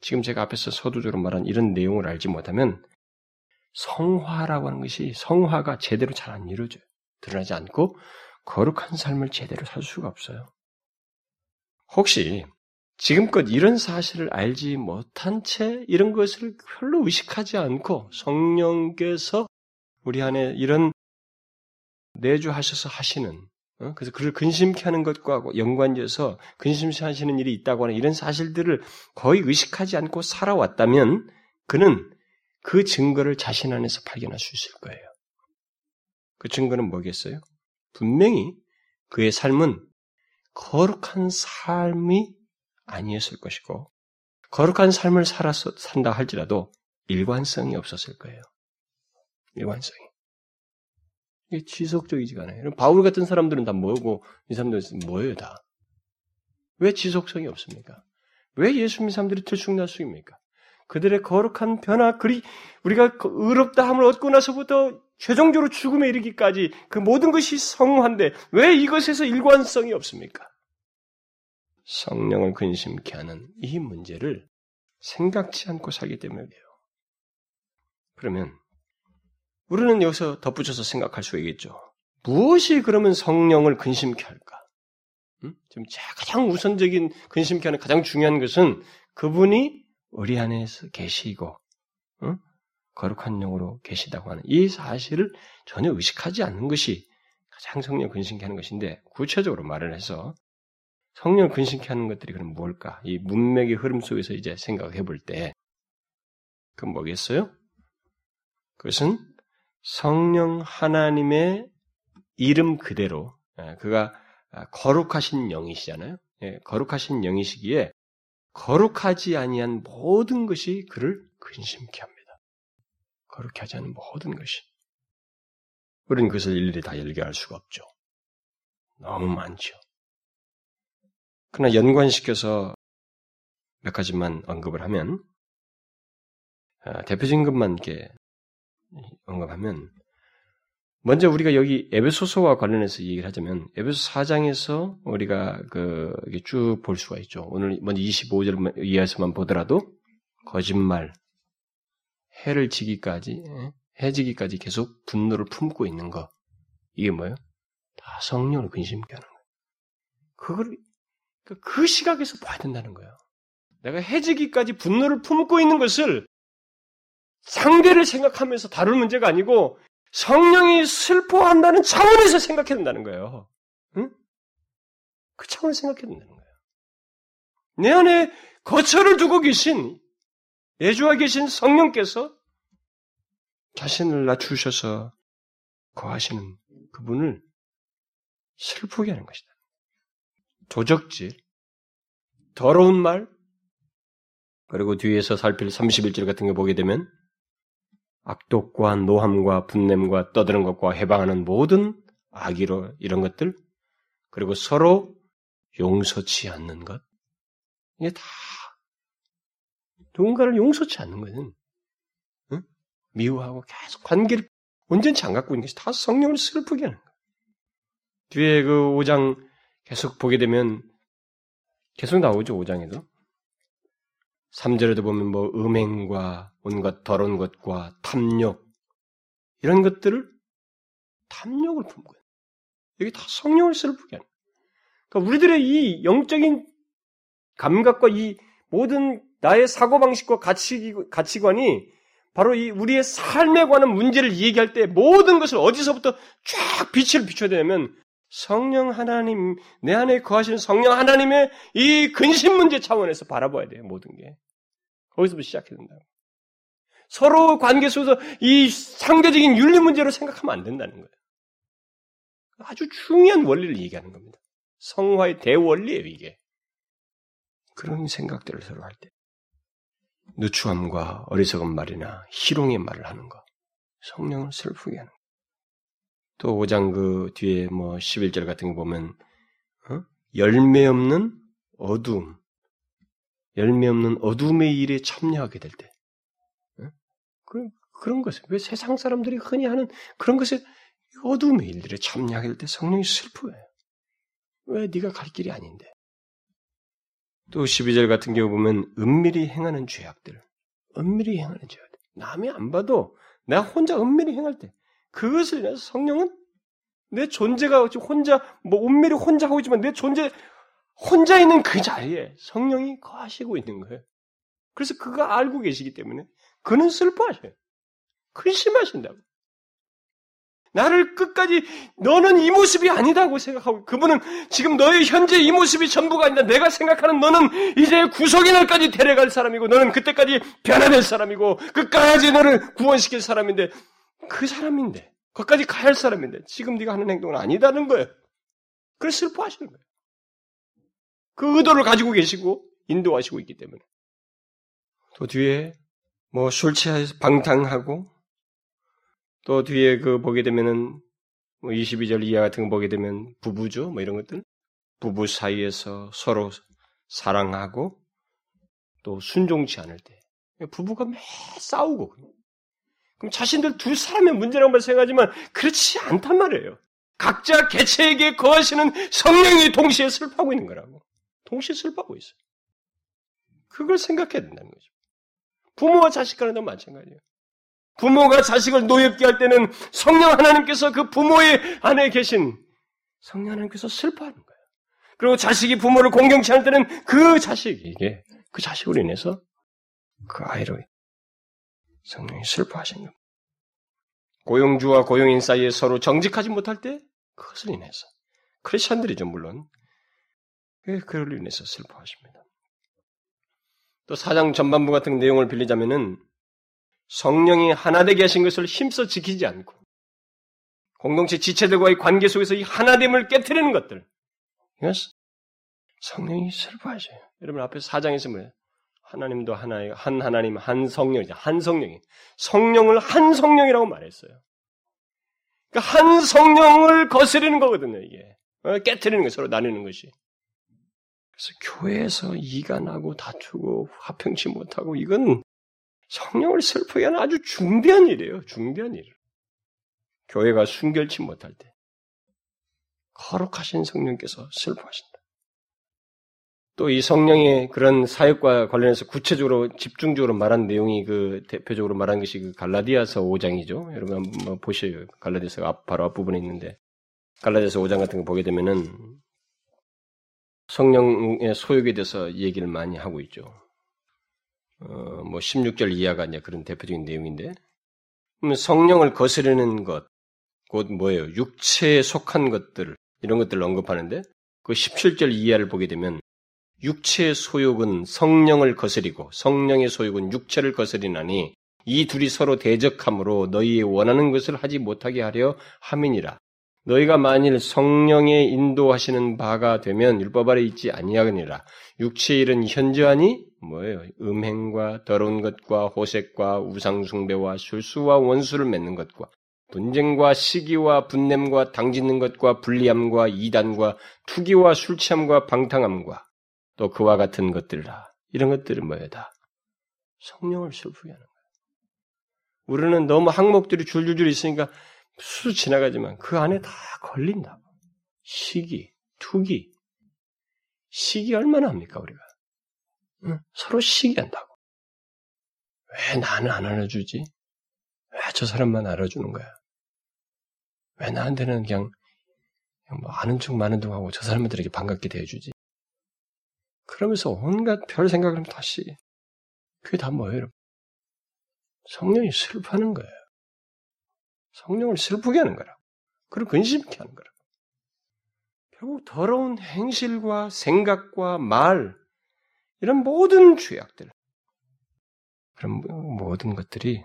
지금 제가 앞에서 서두적으로 말한 이런 내용을 알지 못하면 성화라고 하는 것이 성화가 제대로 잘 안 이루어져요. 드러나지 않고 거룩한 삶을 제대로 살 수가 없어요. 혹시 지금껏 이런 사실을 알지 못한 채 이런 것을 별로 의식하지 않고 성령께서 우리 안에 이런 내주하셔서 하시는 어? 그래서 그를 근심케 하는 것과 연관지어서 근심케 하시는 일이 있다고 하는 이런 사실들을 거의 의식하지 않고 살아왔다면 그는 그 증거를 자신 안에서 발견할 수 있을 거예요. 그 증거는 뭐겠어요? 분명히 그의 삶은 거룩한 삶이 아니었을 것이고, 거룩한 삶을 살아서 산다 할지라도 일관성이 없었을 거예요. 일관성이. 이게 지속적이지가 않아요. 바울 같은 사람들은 다 뭐고, 이 사람들은 뭐예요, 다? 왜 지속성이 없습니까? 왜 예수 믿는 사람들이 들쑥날쑥입니까? 그들의 거룩한 변화, 그리 우리가 그 의롭다 함을 얻고 나서부터 최종적으로 죽음에 이르기까지 그 모든 것이 성화인데 왜 이것에서 일관성이 없습니까? 성령을 근심케 하는 이 문제를 생각지 않고 살기 때문에 그래요. 그러면 우리는 여기서 덧붙여서 생각할 수 있겠죠. 무엇이 그러면 성령을 근심케 할까? 음? 지금 가장 우선적인 근심케 하는 가장 중요한 것은 그분이 우리 안에서 계시고 음? 거룩한 영으로 계시다고 하는 이 사실을 전혀 의식하지 않는 것이 가장 성령 근심케 하는 것인데 구체적으로 말을 해서 성령 근심케 하는 것들이 그럼 뭘까? 이 문맥의 흐름 속에서 이제 생각해 볼 때, 그건 뭐겠어요? 그것은 성령 하나님의 이름 그대로, 예, 그가 거룩하신 영이시잖아요. 예, 거룩하신 영이시기에 거룩하지 아니한 모든 것이 그를 근심케 합니다. 거룩하지 히 않은 모든 것이. 우리는 그것을 일일이 다 열개할 수가 없죠. 너무 많죠. 그러나 연관시켜서 몇 가지만 언급을 하면 아, 대표적인 것만 이렇게 언급하면 먼저 우리가 여기 에베소서와 관련해서 얘기를 하자면 에베소 4장에서 우리가 그 쭉 볼 수가 있죠. 오늘 먼저 25절 이하에서만 보더라도 거짓말, 해를 지기까지 예? 해지기까지 계속 분노를 품고 있는 거 이게 뭐예요? 다 성령을 근심케 하는 거예요. 그걸 그, 그 시각에서 봐야 된다는 거예요. 내가 해지기까지 분노를 품고 있는 것을 상대를 생각하면서 다룰 문제가 아니고 성령이 슬퍼한다는 차원에서 생각해야 된다는 거예요. 응? 그 차원에서 생각해야 된다는 거예요. 내 안에 거처를 두고 계신, 내주와 계신 성령께서 자신을 낮추셔서 거하시는 그분을 슬프게 하는 것이다. 조적질, 더러운 말, 그리고 뒤에서 살필 31절 같은 거 보게 되면 악독과 노함과 분냄과 떠드는 것과 해방하는 모든 악의로 이런 것들 그리고 서로 용서치 않는 것 이게 다 누군가를 용서치 않는 것은 응? 미워하고 계속 관계를 온전치 안 갖고 있는 것이 다 성령을 슬프게 하는 거예요. 뒤에 그 5장 계속 보게 되면 계속 나오죠, 5장에도. 3절에도 보면 뭐 음행과 온갖 더러운 것과 탐욕 이런 것들을 탐욕을 품고 여기 다 성령을 슬프게 하는 그러니까 우리들의 이 영적인 감각과 이 모든 나의 사고방식과 가치, 가치관이 바로 이 우리의 삶에 관한 문제를 얘기할 때 모든 것을 어디서부터 쫙 빛을 비춰야 되냐면 성령 하나님, 내 안에 거하시는 성령 하나님의 이 근심 문제 차원에서 바라봐야 돼요, 모든 게. 거기서부터 시작해야 된다고. 서로 관계 속에서 이 상대적인 윤리 문제로 생각하면 안 된다는 거예요. 아주 중요한 원리를 얘기하는 겁니다. 성화의 대원리예요, 이게. 그런 생각들을 서로 할 때. 누추함과 어리석은 말이나 희롱의 말을 하는 거. 성령을 슬프게 하는 거. 또 5장 그 뒤에 뭐 11절 같은 거 보면 어? 열매 없는 어둠, 열매 없는 어둠의 일에 참여하게 될 때, 어? 그런 그런 것을 왜 세상 사람들이 흔히 하는 그런 것에 어둠의 일들에 참여하게 될 때 성령이 슬퍼해요. 왜 네가 갈 길이 아닌데? 또 12절 같은 경우 보면 은밀히 행하는 죄악들, 은밀히 행하는 죄악들. 남이 안 봐도 내가 혼자 은밀히 행할 때 그것을 인해서 성령은 내 존재가 혼자 뭐 은밀히 혼자 하고 있지만 내 존재 혼자 있는 그 자리에 성령이 거하시고 있는 거예요. 그래서 그가 알고 계시기 때문에 그는 슬퍼하셔요. 근심하신다고. 나를 끝까지 너는 이 모습이 아니다고 생각하고 그분은 지금 너의 현재 이 모습이 전부가 아니다. 내가 생각하는 너는 이제 구속의 날까지 데려갈 사람이고 너는 그때까지 변화될 사람이고 끝까지 너를 구원시킬 사람인데 그 사람인데, 거기까지 가야 할 사람인데, 지금 네가 하는 행동은 아니다는 거예요. 그래서 슬퍼하시는 거예요. 그 의도를 가지고 계시고, 인도하시고 있기 때문에. 또 뒤에, 뭐, 술 취해서 방탕하고, 또 뒤에 그 보게 되면은, 뭐 22절 이하 같은 거 보게 되면 부부죠. 뭐 이런 것들. 부부 사이에서 서로 사랑하고, 또 순종치 않을 때. 부부가 매 싸우고, 그럼 자신들 두 사람의 문제라고 생각하지만 그렇지 않단 말이에요. 각자 개체에게 거하시는 성령이 동시에 슬퍼하고 있는 거라고. 동시에 슬퍼하고 있어요. 그걸 생각해야 된다는 거죠. 부모와 자식 간에도 마찬가지예요. 부모가 자식을 노엽게 할 때는 성령 하나님께서 그 부모의 안에 계신 성령 하나님께서 슬퍼하는 거예요. 그리고 자식이 부모를 공경치 않을 때는 그 자식에게 그 자식으로 인해서 그 아이로 성령이 슬퍼하신 겁니다. 고용주와 고용인 사이에 서로 정직하지 못할 때 그것을 인해서 크리스천들이죠 물론 그걸로 인해서 슬퍼하십니다. 또 사장 전반부 같은 내용을 빌리자면은 성령이 하나되게 하신 것을 힘써 지키지 않고 공동체 지체들과의 관계 속에서 이 하나됨을 깨뜨리는 것들 이것 성령이 슬퍼하셔요. 여러분 앞에 사장에서 뭐예요? 하나님도 하나의 한 하나님 한 성령이죠. 한 성령이 성령을 한 성령이라고 말했어요. 그러니까 한 성령을 거스르는 거거든요. 이게 어, 깨뜨리는 거 서로 나누는 것이. 그래서 교회에서 이간하고 다투고 화평치 못하고 이건 성령을 슬프게 하는 아주 중대한 일이에요. 중대한 일. 교회가 순결치 못할 때 거룩하신 성령께서 슬퍼하신다. 또 이 성령의 그런 사역과 관련해서 구체적으로 집중적으로 말한 내용이 그 대표적으로 말한 것이 그 갈라디아서 5장이죠. 여러분 한번 보셔요. 갈라디아서 앞 바로 앞부분에 있는데 갈라디아서 5장 같은 거 보게 되면은 성령의 소욕에 대해서 얘기를 많이 하고 있죠. 어, 뭐 16절 이하가 이제 그런 대표적인 내용인데 성령을 거스르는 것, 곧 뭐예요? 육체에 속한 것들 이런 것들을 언급하는데 그 17절 이하를 보게 되면 육체의 소욕은 성령을 거스리고 성령의 소욕은 육체를 거스리나니 이 둘이 서로 대적함으로 너희의 원하는 것을 하지 못하게 하려 함이니라. 너희가 만일 성령의 인도하시는 바가 되면 율법 아래 있지 아니하거니라. 육체의 일은 현저하니 뭐예요? 음행과 더러운 것과 호색과 우상숭배와 술수와 원수를 맺는 것과 분쟁과 시기와 분냄과 당짓는 것과 불리함과 이단과 투기와 술취함과 방탕함과 또 그와 같은 것들이라. 이런 것들은 뭐예요? 다 성령을 슬프게 하는 거예요. 우리는 너무 항목들이 줄줄줄 있으니까 수 지나가지만 그 안에 다 걸린다고. 시기, 투기. 시기 얼마나 합니까, 우리가? 응? 서로 시기한다고. 왜 나는 안 알아주지? 왜 저 사람만 알아주는 거야? 왜 나한테는 그냥, 그냥 뭐 아는 척 많은 척 하고 저 사람들에게 반갑게 대해주지? 그러면서 온갖 별 생각을 하면 다시 그게 다 뭐예요, 여러분? 성령이 슬퍼하는 거예요. 성령을 슬프게 하는 거라고. 그리고 근심케 하는 거라고. 결국 더러운 행실과 생각과 말, 이런 모든 죄악들, 그런 모든 것들이,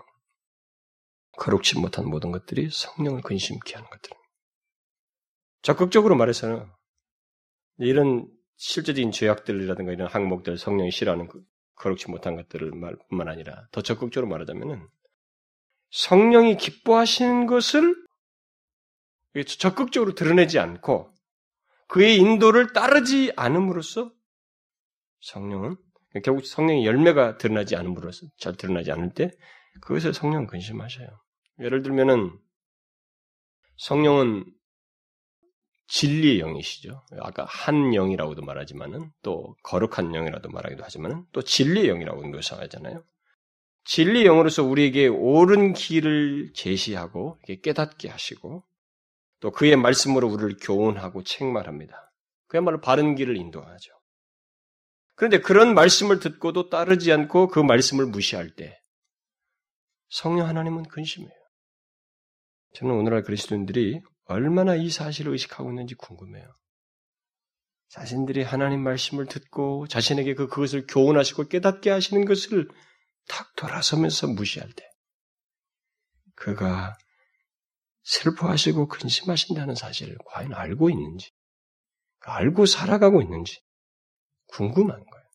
거룩치 못한 모든 것들이 성령을 근심케 하는 것들. 적극적으로 말해서는 이런 실제적인 죄악들이라든가 이런 항목들 성령이 싫어하는 그 거룩치 못한 것들을 말뿐만 아니라 더 적극적으로 말하자면은 성령이 기뻐하시는 것을 적극적으로 드러내지 않고 그의 인도를 따르지 않음으로써 성령은 결국 성령의 열매가 드러나지 않음으로써 잘 드러나지 않을 때 그것을 성령은 근심하셔요. 예를 들면은 성령은 진리의 영이시죠. 아까 한 영이라고도 말하지만은 또 거룩한 영이라도 말하기도 하지만은 또 진리의 영이라고 묘사하잖아요. 진리 영으로서 우리에게 옳은 길을 제시하고 깨닫게 하시고 또 그의 말씀으로 우리를 교훈하고 책말합니다. 그야말로 바른 길을 인도하죠. 그런데 그런 말씀을 듣고도 따르지 않고 그 말씀을 무시할 때 성령 하나님은 근심해요. 저는 오늘날 그리스도인들이 얼마나 이 사실을 의식하고 있는지 궁금해요. 자신들이 하나님 말씀을 듣고 자신에게 그 그것을 교훈하시고 깨닫게 하시는 것을 탁 돌아서면서 무시할 때 그가 슬퍼하시고 근심하신다는 사실을 과연 알고 있는지 알고 살아가고 있는지 궁금한 거예요.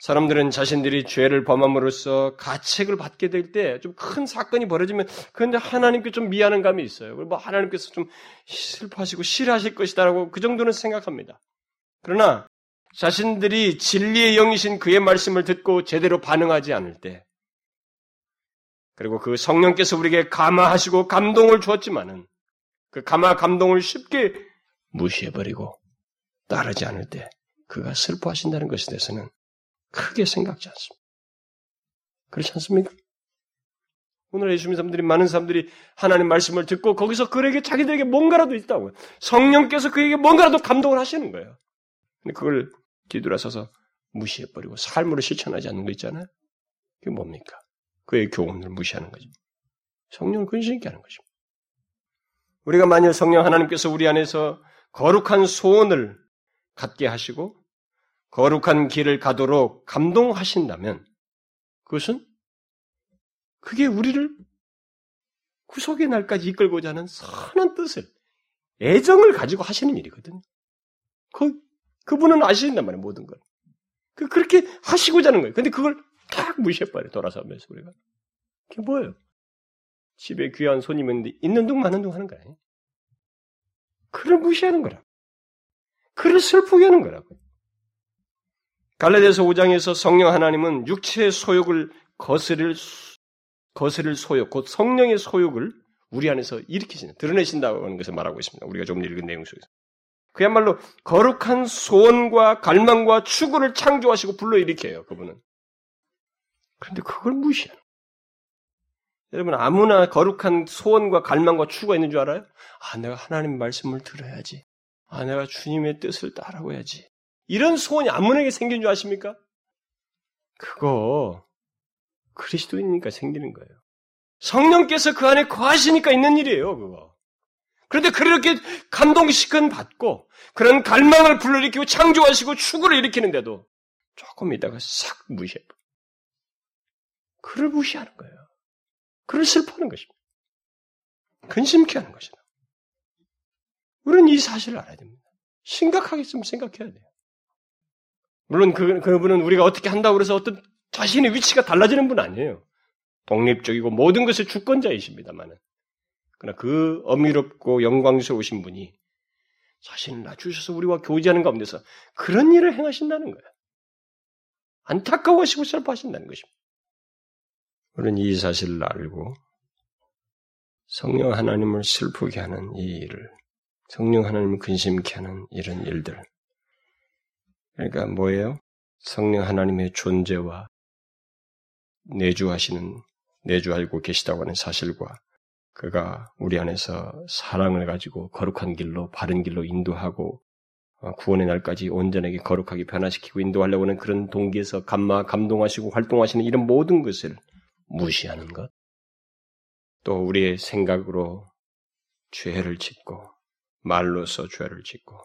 사람들은 자신들이 죄를 범함으로써 가책을 받게 될 때 좀 큰 사건이 벌어지면 그런데 하나님께 좀 미안한 감이 있어요. 뭐 하나님께서 좀 슬퍼하시고 싫어하실 것이다라고 그 정도는 생각합니다. 그러나 자신들이 진리의 영이신 그의 말씀을 듣고 제대로 반응하지 않을 때, 그리고 그 성령께서 우리에게 감화하시고 감동을 주었지만은, 그 감화 감동을 쉽게 무시해버리고 따르지 않을 때, 그가 슬퍼하신다는 것에 대해서는 크게 생각지 않습니다. 그렇지 않습니까? 오늘 예수 믿는 사람들이 많은 사람들이 하나님 말씀을 듣고 거기서 그에게 자기들에게 뭔가라도 있다고요. 성령께서 그에게 뭔가라도 감동을 하시는 거예요. 그걸 뒤돌아서서 무시해버리고 삶으로 실천하지 않는 거 있잖아요. 그게 뭡니까? 그의 교훈을 무시하는 거죠. 성령을 근심 있게 하는 거죠. 우리가 만일 성령 하나님께서 우리 안에서 거룩한 소원을 갖게 하시고 거룩한 길을 가도록 감동하신다면 그것은 그게 우리를 구속의 날까지 이끌고자 하는 선한 뜻을 애정을 가지고 하시는 일이거든요. 그 그분은 아시는단 말이에요 모든 걸. 그 그렇게 하시고자 하는 거예요. 근데 그걸 딱 무시해버려 돌아서면서 우리가 그게 뭐예요? 집에 귀한 손님이 있는데 있는 둥 마는 둥 하는 거 아니에요? 그를 무시하는 거라. 그를 슬프게 하는 거라고. 갈라디아서 5장에서 성령 하나님은 육체의 소욕을 거스릴 거스릴 소욕, 곧 성령의 소욕을 우리 안에서 일으키신, 드러내신다고 하는 것을 말하고 있습니다. 우리가 좀 읽은 내용 속에서. 그야말로 거룩한 소원과 갈망과 추구를 창조하시고 불러일으켜요, 그분은. 그런데 그걸 무시하는 여러분, 아무나 거룩한 소원과 갈망과 추구가 있는 줄 알아요? 아, 내가 하나님 말씀을 들어야지. 아, 내가 주님의 뜻을 따라오야지. 이런 소원이 아무에게 생긴 줄 아십니까? 그거 그리스도이니까 생기는 거예요. 성령께서 그 안에 거하시니까 있는 일이에요, 그거. 그런데 그렇게 감동시킨 받고 그런 갈망을 불러일으키고 창조하시고 추구를 일으키는데도 조금 있다가 싹 무시해. 그를 무시하는 거예요. 그를 슬퍼하는 것입니다. 근심케 하는 것이다. 우리는 이 사실을 알아야 됩니다. 심각하게 좀 생각해야 돼요. 물론 그, 그분은 우리가 어떻게 한다고 해서 어떤 자신의 위치가 달라지는 분 아니에요. 독립적이고 모든 것의 주권자이십니다만은. 그러나 그 어미롭고 영광스러우신 분이 자신을 낮추셔서 우리와 교제하는 가운데서 그런 일을 행하신다는 거예요. 안타까워하시고 슬퍼하신다는 것입니다. 우리는 이 사실을 알고 성령 하나님을 슬프게 하는 이 일을, 성령 하나님을 근심케 하는 이런 일들. 그러니까 뭐예요? 성령 하나님의 존재와 내주하시는, 내주하고 계시다고 하는 사실과 그가 우리 안에서 사랑을 가지고 거룩한 길로, 바른 길로 인도하고 어, 구원의 날까지 온전하게 거룩하게 변화시키고 인도하려고 하는 그런 동기에서 감마, 감동하시고 활동하시는 이런 모든 것을 무시하는 것. 또 우리의 생각으로 죄를 짓고, 말로서 죄를 짓고,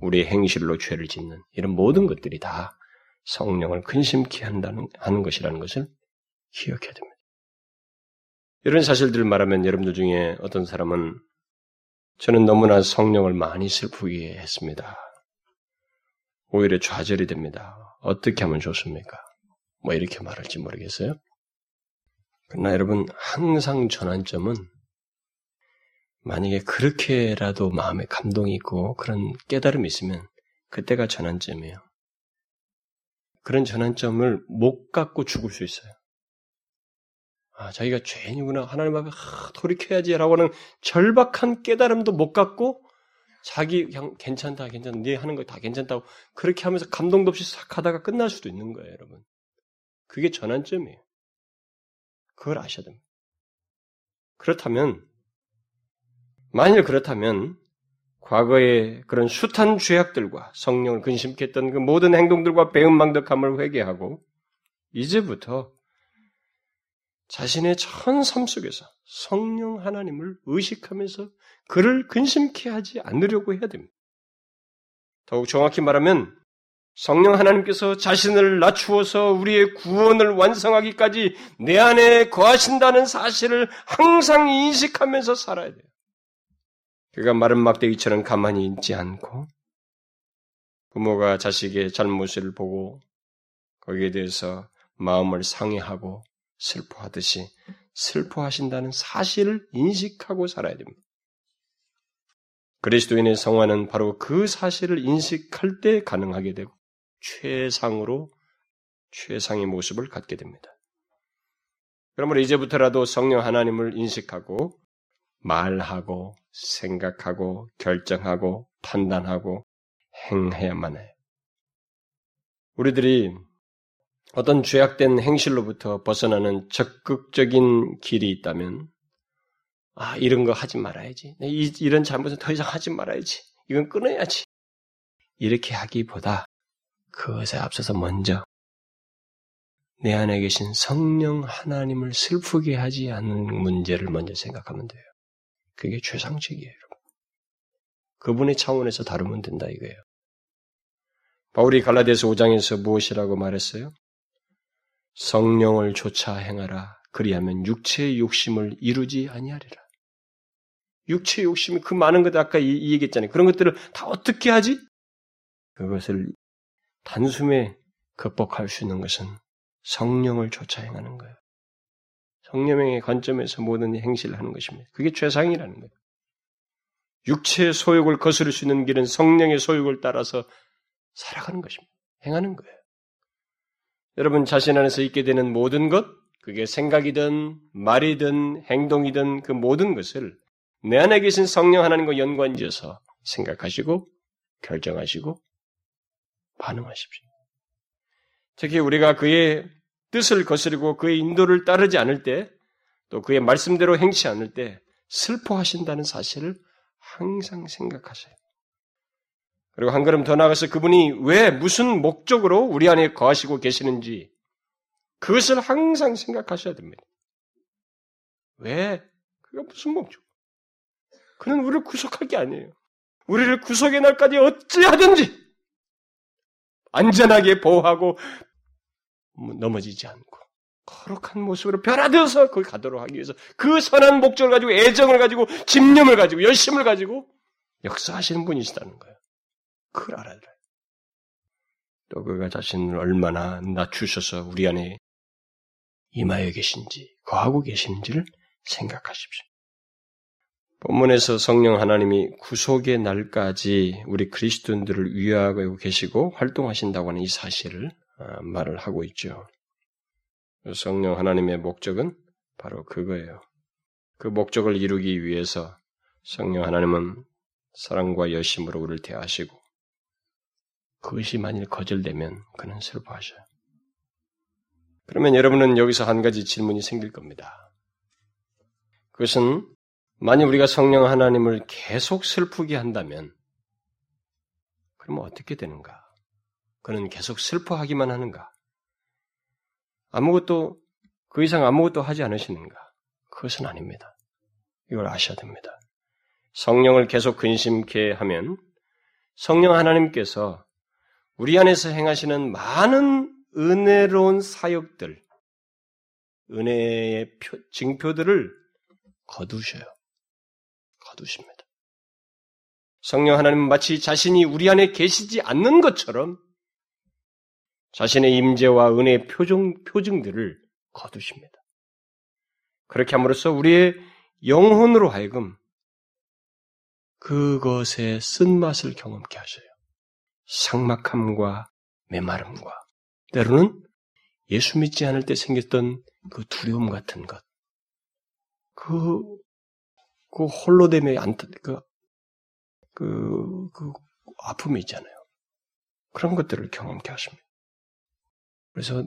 우리의 행실로 죄를 짓는 이런 모든 것들이 다 성령을 근심케 한다는, 하는 것이라는 것을 기억해야 됩니다. 이런 사실들을 말하면 여러분들 중에 어떤 사람은 저는 너무나 성령을 많이 슬프게 했습니다. 오히려 좌절이 됩니다. 어떻게 하면 좋습니까? 뭐 이렇게 말할지 모르겠어요. 그러나 여러분 항상 전환점은 만약에 그렇게라도 마음에 감동이 있고 그런 깨달음이 있으면 그때가 전환점이에요. 그런 전환점을 못 갖고 죽을 수 있어요. 아, 자기가 죄인이구나. 하나님 앞에 아, 돌이켜야지라고 하는 절박한 깨달음도 못 갖고 자기 그냥 괜찮다, 괜찮다, 네 하는 거 다 괜찮다고 그렇게 하면서 감동도 없이 싹 하다가 끝날 수도 있는 거예요, 여러분. 그게 전환점이에요. 그걸 아셔야 됩니다. 그렇다면, 만일 그렇다면, 과거의 그런 숱한 죄악들과 성령을 근심케 했던 그 모든 행동들과 배은망덕함을 회개하고, 이제부터 자신의 전 삶 속에서 성령 하나님을 의식하면서 그를 근심케 하지 않으려고 해야 됩니다. 더욱 정확히 말하면 성령 하나님께서 자신을 낮추어서 우리의 구원을 완성하기까지 내 안에 거하신다는 사실을 항상 인식하면서 살아야 돼요. 그가 마른 막대기처럼 가만히 있지 않고 부모가 자식의 잘못을 보고 거기에 대해서 마음을 상해하고 슬퍼하듯이 슬퍼하신다는 사실을 인식하고 살아야 됩니다. 그리스도인의 성화는 바로 그 사실을 인식할 때 가능하게 되고 최상으로 최상의 모습을 갖게 됩니다. 그러므로 이제부터라도 성령 하나님을 인식하고 말하고 생각하고 결정하고 판단하고 행해야만 해요. 우리들이 어떤 죄악된 행실로부터 벗어나는 적극적인 길이 있다면, 아, 이런 거 하지 말아야지. 이, 이런 잘못은 더 이상 하지 말아야지. 이건 끊어야지. 이렇게 하기보다 그것에 앞서서 먼저 내 안에 계신 성령 하나님을 슬프게 하지 않는 문제를 먼저 생각하면 돼요. 그게 최상책이에요. 그분의 차원에서 다루면 된다 이거예요. 바울이 갈라디아서 5장에서 무엇이라고 말했어요? 성령을 조차 행하라. 그리하면 육체의 욕심을 이루지 아니하리라. 육체의 욕심이 그 많은 것 아까 이, 얘기했잖아요. 그런 것들을 다 어떻게 하지? 그것을 단숨에 극복할 수 있는 것은 성령을 조차 행하는 거예요. 성령의 관점에서 모든 행실을 하는 것입니다. 그게 최상이라는 거예요. 육체의 소욕을 거스를 수 있는 길은 성령의 소욕을 따라서 살아가는 것입니다. 행하는 거예요. 여러분 자신 안에서 있게 되는 모든 것, 그게 생각이든 말이든 행동이든 그 모든 것을 내 안에 계신 성령 하나님과 연관지어서 생각하시고 결정하시고 반응하십시오. 특히 우리가 그의 뜻을 거스르고 그의 인도를 따르지 않을 때, 또 그의 말씀대로 행치 않을 때 슬퍼하신다는 사실을 항상 생각하세요. 그리고 한 걸음 더 나가서 그분이 왜 무슨 목적으로 우리 안에 거하시고 계시는지 그것을 항상 생각하셔야 됩니다. 왜? 그가 무슨 목적? 그는 우리를 구속할 게 아니에요. 우리를 구속의 날까지 어찌하든지 안전하게 보호하고 넘어지지 않고 거룩한 모습으로 변화되어서 거기 가도록 하기 위해서 그 선한 목적을 가지고 애정을 가지고 집념을 가지고 열심을 가지고 역사하시는 분이시다는 거예요. 그걸 알아야 돼요. 또 그가 자신을 얼마나 낮추셔서 우리 안에 임하여 계신지, 거하고 계신지를 생각하십시오. 본문에서 성령 하나님이 구속의 날까지 우리 그리스도인들을 위하고 계시고 활동하신다고 하는 이 사실을 아, 말을 하고 있죠. 성령 하나님의 목적은 바로 그거예요. 그 목적을 이루기 위해서 성령 하나님은 사랑과 열심으로 우리를 대하시고 그것이 만일 거절되면 그는 슬퍼하셔요. 그러면 여러분은 여기서 한 가지 질문이 생길 겁니다. 그것은 만약 우리가 성령 하나님을 계속 슬프게 한다면 그러면 어떻게 되는가? 그는 계속 슬퍼하기만 하는가? 아무것도 그 이상 아무것도 하지 않으시는가? 그것은 아닙니다. 이걸 아셔야 됩니다. 성령을 계속 근심케 하면 성령 하나님께서 우리 안에서 행하시는 많은 은혜로운 사역들, 은혜의 표, 징표들을 거두셔요. 거두십니다. 성령 하나님은 마치 자신이 우리 안에 계시지 않는 것처럼 자신의 임재와 은혜의 표정, 표징들을 거두십니다. 그렇게 함으로써 우리의 영혼으로 하여금 그것의 쓴맛을 경험케 하셔요. 상막함과 메마름과 때로는 예수 믿지 않을 때 생겼던 그 두려움 같은 것, 그, 그 홀로됨의 안타, 그, 그, 그 아픔이 있잖아요. 그런 것들을 경험케 하십니다. 그래서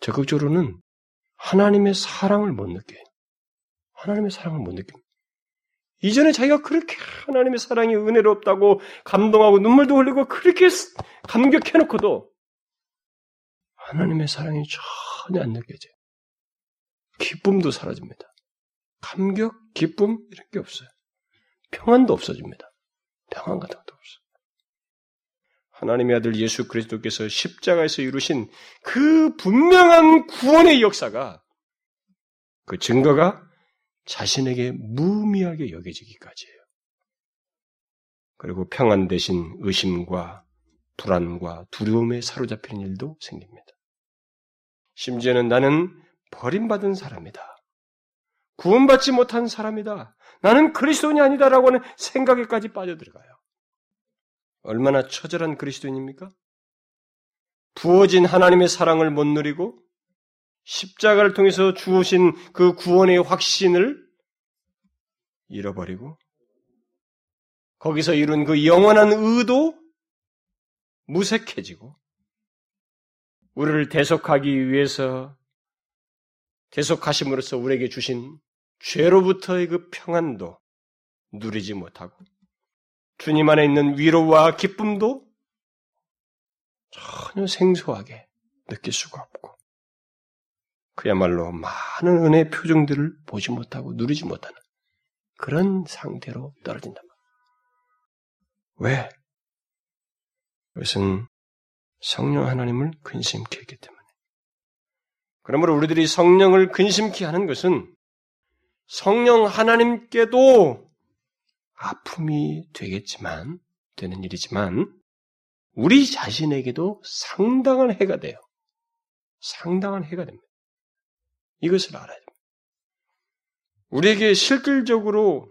적극적으로는 하나님의 사랑을 못 느껴요. 하나님의 사랑을 못 느낍니다. 이전에 자기가 그렇게 하나님의 사랑이 은혜롭다고 감동하고 눈물도 흘리고 그렇게 감격해놓고도 하나님의 사랑이 전혀 안 느껴져요. 기쁨도 사라집니다. 감격, 기쁨 이런 게 없어요. 평안도 없어집니다. 평안 같은 것도 없어요. 하나님의 아들 예수 그리스도께서 십자가에서 이루신 그 분명한 구원의 역사가 그 증거가 자신에게 무미하게 여겨지기까지예요. 그리고 평안 대신 의심과 불안과 두려움에 사로잡히는 일도 생깁니다. 심지어는 나는 버림받은 사람이다. 구원받지 못한 사람이다. 나는 그리스도인이 아니다라고 하는 생각에까지 빠져들어가요. 얼마나 처절한 그리스도인입니까? 부어진 하나님의 사랑을 못 누리고 십자가를 통해서 주으신 그 구원의 확신을 잃어버리고 거기서 이룬 그 영원한 의도 무색해지고 우리를 대속하기 위해서 대속하심으로써 우리에게 주신 죄로부터의 그 평안도 누리지 못하고 주님 안에 있는 위로와 기쁨도 전혀 생소하게 느낄 수가 없고 그야말로 많은 은혜의 표정들을 보지 못하고 누리지 못하는 그런 상태로 떨어진다. 왜? 그것은 성령 하나님을 근심케 했기 때문에. 그러므로 우리들이 성령을 근심케 하는 것은 성령 하나님께도 아픔이 되겠지만, 되는 일이지만, 우리 자신에게도 상당한 해가 돼요. 상당한 해가 됩니다. 이것을 알아야 됩니다. 우리에게 실질적으로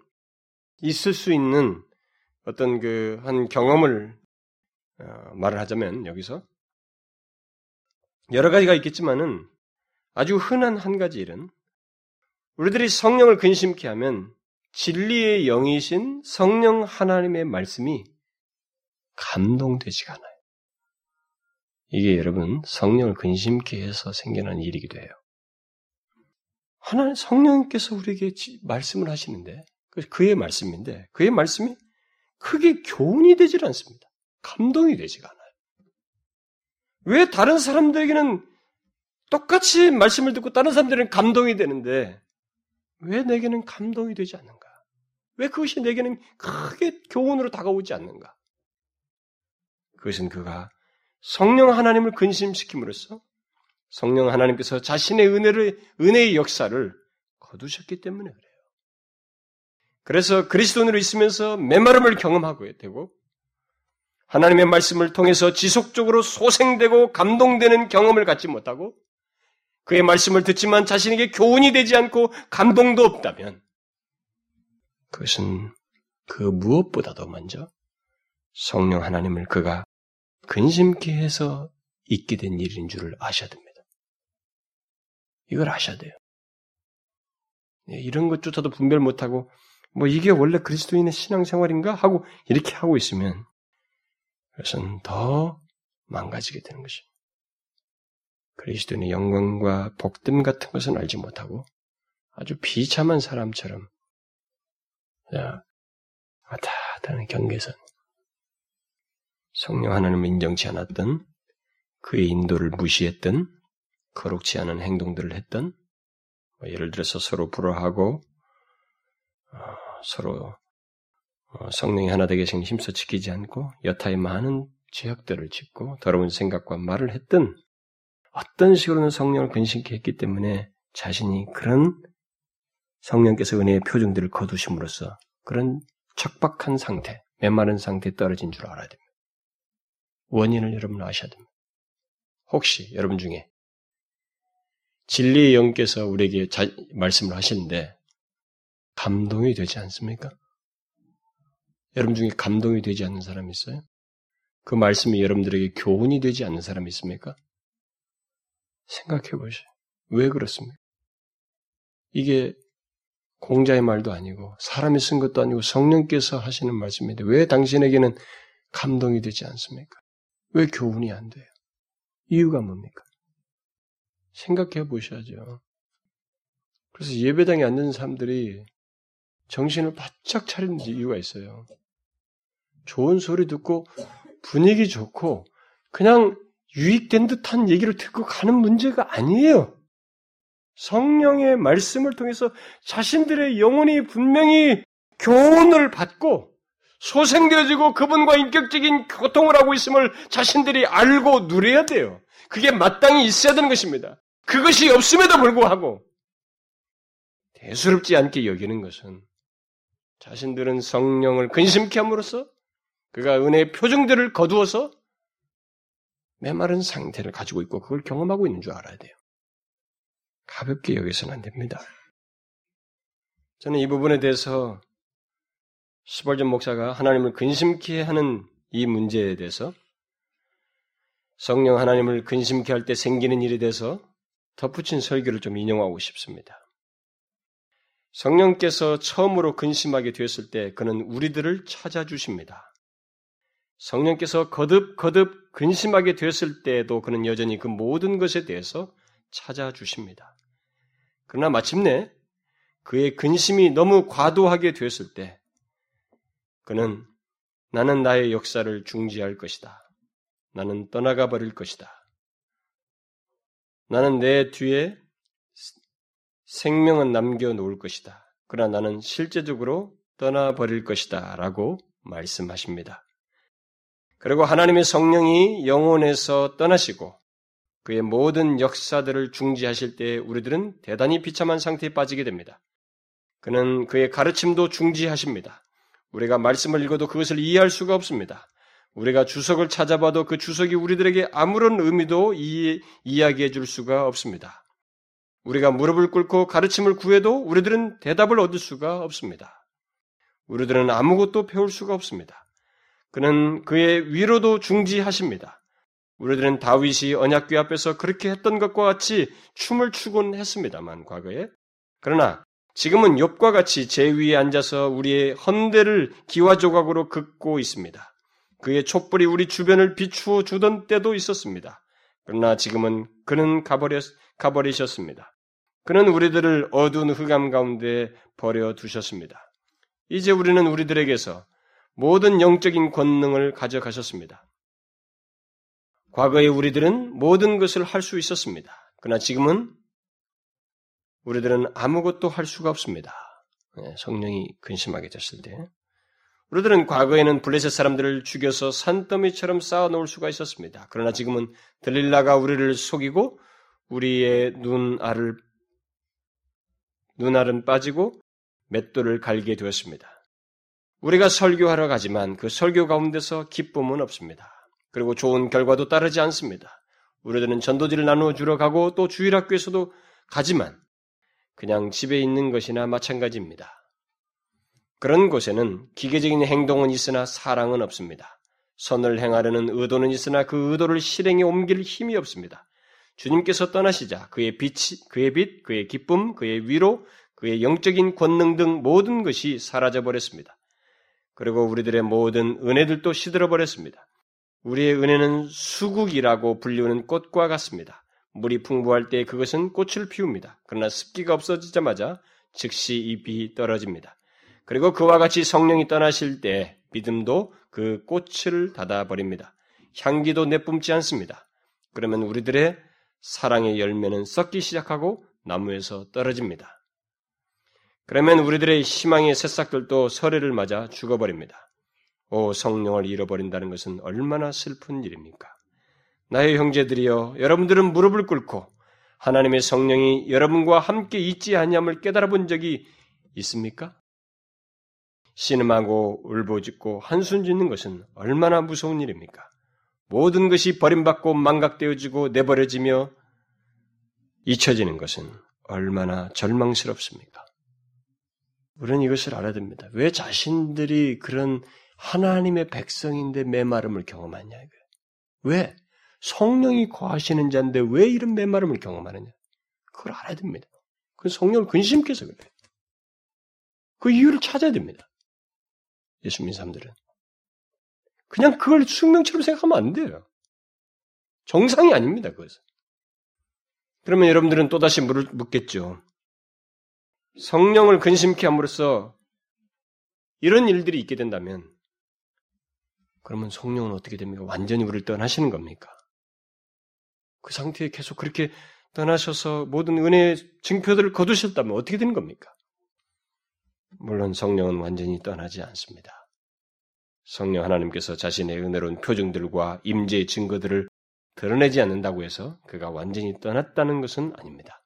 있을 수 있는 어떤 그 한 경험을 어, 말을 하자면 여기서 여러 가지가 있겠지만은 아주 흔한 한 가지 일은 우리들이 성령을 근심케 하면 진리의 영이신 성령 하나님의 말씀이 감동되지가 않아요. 이게 여러분 성령을 근심케 해서 생겨난 일이기도 해요. 하나님 성령께서 우리에게 말씀을 하시는데 그의 말씀인데 그의 말씀이 크게 교훈이 되질 않습니다. 감동이 되지가 않아요. 왜 다른 사람들에게는 똑같이 말씀을 듣고 다른 사람들은 감동이 되는데 왜 내게는 감동이 되지 않는가? 왜 그것이 내게는 크게 교훈으로 다가오지 않는가? 그것은 그가 성령 하나님을 근심시킴으로써 성령 하나님께서 자신의 은혜를, 은혜의 역사를 거두셨기 때문에 그래요. 그래서 그리스도인으로 있으면서 메마름을 경험하고 되고 하나님의 말씀을 통해서 지속적으로 소생되고 감동되는 경험을 갖지 못하고 그의 말씀을 듣지만 자신에게 교훈이 되지 않고 감동도 없다면 그것은 그 무엇보다도 먼저 성령 하나님을 그가 근심케 해서 있게 된 일인 줄을 아셔야 됩니다. 이걸 아셔야 돼요. 네, 이런 것조차도 분별 못하고 뭐 이게 원래 그리스도인의 신앙생활인가 하고 이렇게 하고 있으면 그것은 더 망가지게 되는 것입니다. 그리스도인의 영광과 복됨 같은 것은 알지 못하고 아주 비참한 사람처럼 왔다 다는 경계선 성령 하나님을 인정치 않았던 그의 인도를 무시했던 거룩치 않은 행동들을 했던 뭐 예를 들어서 서로 불화하고 어, 서로 어, 성령이 하나 되게 힘써 지키지 않고 여타의 많은 죄악들을 짓고 더러운 생각과 말을 했던 어떤 식으로는 성령을 근심케 했기 때문에 자신이 그런 성령께서 은혜의 표정들을 거두심으로써 그런 척박한 상태, 메마른 상태에 떨어진 줄 알아야 됩니다. 원인을 여러분 아셔야 됩니다. 혹시 여러분 중에 진리의 영께서 우리에게 자, 말씀을 하시는데 감동이 되지 않습니까? 여러분 중에 감동이 되지 않는 사람이 있어요? 그 말씀이 여러분들에게 교훈이 되지 않는 사람이 있습니까? 생각해 보세요. 왜 그렇습니까? 이게 공자의 말도 아니고 사람이 쓴 것도 아니고 성령께서 하시는 말씀인데 왜 당신에게는 감동이 되지 않습니까? 왜 교훈이 안 돼요? 이유가 뭡니까? 생각해 보셔야죠. 그래서 예배당에 앉는 사람들이 정신을 바짝 차리는 이유가 있어요. 좋은 소리 듣고 분위기 좋고 그냥 유익된 듯한 얘기를 듣고 가는 문제가 아니에요. 성령의 말씀을 통해서 자신들의 영혼이 분명히 교훈을 받고 소생되어지고 그분과 인격적인 교통을 하고 있음을 자신들이 알고 누려야 돼요. 그게 마땅히 있어야 되는 것입니다. 그것이 없음에도 불구하고 대수롭지 않게 여기는 것은 자신들은 성령을 근심케 함으로써 그가 은혜의 표정들을 거두어서 메마른 상태를 가지고 있고 그걸 경험하고 있는 줄 알아야 돼요. 가볍게 여기서는 안 됩니다. 저는 이 부분에 대해서 스벌전 목사가 하나님을 근심케 하는 이 문제에 대해서 성령 하나님을 근심케 할 때 생기는 일에 대해서 덧붙인 설교를 좀 인용하고 싶습니다. 성령께서 처음으로 근심하게 되었을 때 그는 우리들을 찾아주십니다. 성령께서 거듭 거듭 근심하게 되었을 때에도 그는 여전히 그 모든 것에 대해서 찾아주십니다. 그러나 마침내 그의 근심이 너무 과도하게 되었을 때 그는 나는 나의 역사를 중지할 것이다. 나는 떠나가 버릴 것이다. 나는 내 뒤에 생명은 남겨 놓을 것이다. 그러나 나는 실제적으로 떠나 버릴 것이다. 라고 말씀하십니다. 그리고 하나님의 성령이 영혼에서 떠나시고 그의 모든 역사들을 중지하실 때 우리들은 대단히 비참한 상태에 빠지게 됩니다. 그는 그의 가르침도 중지하십니다. 우리가 말씀을 읽어도 그것을 이해할 수가 없습니다. 우리가 주석을 찾아봐도 그 주석이 우리들에게 아무런 의미도 이, 이야기해 줄 수가 없습니다. 우리가 무릎을 꿇고 가르침을 구해도 우리들은 대답을 얻을 수가 없습니다. 우리들은 아무것도 배울 수가 없습니다. 그는 그의 위로도 중지하십니다. 우리들은 다윗이 언약궤 앞에서 그렇게 했던 것과 같이 춤을 추곤 했습니다만 과거에 그러나 지금은 욥과 같이 제 위에 앉아서 우리의 헌대를 기와 조각으로 긋고 있습니다. 그의 촛불이 우리 주변을 비추어 주던 때도 있었습니다. 그러나 지금은 그는 가버려, 가버리셨습니다. 그는 우리들을 어두운 흑암 가운데 버려 두셨습니다. 이제 우리는 우리들에게서 모든 영적인 권능을 가져가셨습니다. 과거에 우리들은 모든 것을 할 수 있었습니다. 그러나 지금은 우리들은 아무것도 할 수가 없습니다. 네, 성령이 근심하게 됐을 때. 우리들은 과거에는 블레셋 사람들을 죽여서 산더미처럼 쌓아놓을 수가 있었습니다. 그러나 지금은 들릴라가 우리를 속이고 우리의 눈알을 눈알은 빠지고 맷돌을 갈게 되었습니다. 우리가 설교하러 가지만 그 설교 가운데서 기쁨은 없습니다. 그리고 좋은 결과도 따르지 않습니다. 우리들은 전도지를 나누어 주러 가고 또 주일학교에서도 가지만 그냥 집에 있는 것이나 마찬가지입니다. 그런 곳에는 기계적인 행동은 있으나 사랑은 없습니다. 선을 행하려는 의도는 있으나 그 의도를 실행에 옮길 힘이 없습니다. 주님께서 떠나시자 그의 빛, 그의 빛, 그의 기쁨, 그의 위로, 그의 영적인 권능 등 모든 것이 사라져 버렸습니다. 그리고 우리들의 모든 은혜들도 시들어 버렸습니다. 우리의 은혜는 수국이라고 불리우는 꽃과 같습니다. 물이 풍부할 때 그것은 꽃을 피웁니다. 그러나 습기가 없어지자마자 즉시 잎이 떨어집니다. 그리고 그와 같이 성령이 떠나실 때 믿음도 그 꽃을 닫아버립니다. 향기도 내뿜지 않습니다. 그러면 우리들의 사랑의 열매는 썩기 시작하고 나무에서 떨어집니다. 그러면 우리들의 희망의 새싹들도 설해를 맞아 죽어버립니다. 오 성령을 잃어버린다는 것은 얼마나 슬픈 일입니까? 나의 형제들이여 여러분들은 무릎을 꿇고 하나님의 성령이 여러분과 함께 있지 않냐을 깨달아 본 적이 있습니까? 신음하고 울부짖고 한숨 짓는 것은 얼마나 무서운 일입니까? 모든 것이 버림받고 망각되어지고 내버려지며 잊혀지는 것은 얼마나 절망스럽습니까? 우리는 이것을 알아야 됩니다. 왜 자신들이 그런 하나님의 백성인데 메마름을 경험하냐 이거예요. 왜? 성령이 거하시는 자인데 왜 이런 메마름을 경험하느냐? 그걸 알아야 됩니다. 그 성령을 근심께서 그래요. 그 이유를 찾아야 됩니다. 예수 믿는 사람들은. 그냥 그걸 숙명처럼 생각하면 안 돼요. 정상이 아닙니다, 그것은. 그러면 여러분들은 또다시 묻겠죠. 성령을 근심케 함으로써 이런 일들이 있게 된다면 그러면 성령은 어떻게 됩니까? 완전히 우리를 떠나시는 겁니까? 그 상태에 계속 그렇게 떠나셔서 모든 은혜의 증표들을 거두셨다면 어떻게 되는 겁니까? 물론 성령은 완전히 떠나지 않습니다. 성령 하나님께서 자신의 은혜로운 표정들과 임재의 증거들을 드러내지 않는다고 해서 그가 완전히 떠났다는 것은 아닙니다.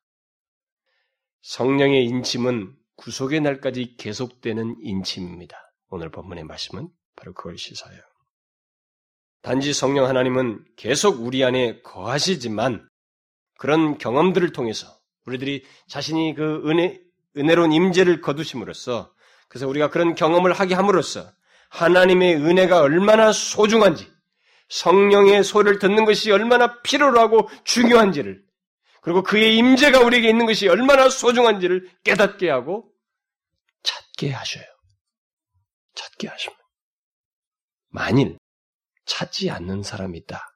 성령의 인침은 구속의 날까지 계속되는 인침입니다. 오늘 본문의 말씀은 바로 그걸 시사해요. 단지 성령 하나님은 계속 우리 안에 거하시지만 그런 경험들을 통해서 우리들이 자신이 그 은혜, 은혜로운 임재를 거두심으로써 그래서 우리가 그런 경험을 하게 함으로써 하나님의 은혜가 얼마나 소중한지 성령의 소리를 듣는 것이 얼마나 필요로 하고 중요한지를 그리고 그의 임재가 우리에게 있는 것이 얼마나 소중한지를 깨닫게 하고 찾게 하셔요. 찾게 하십니다. 만일 찾지 않는 사람이 있다.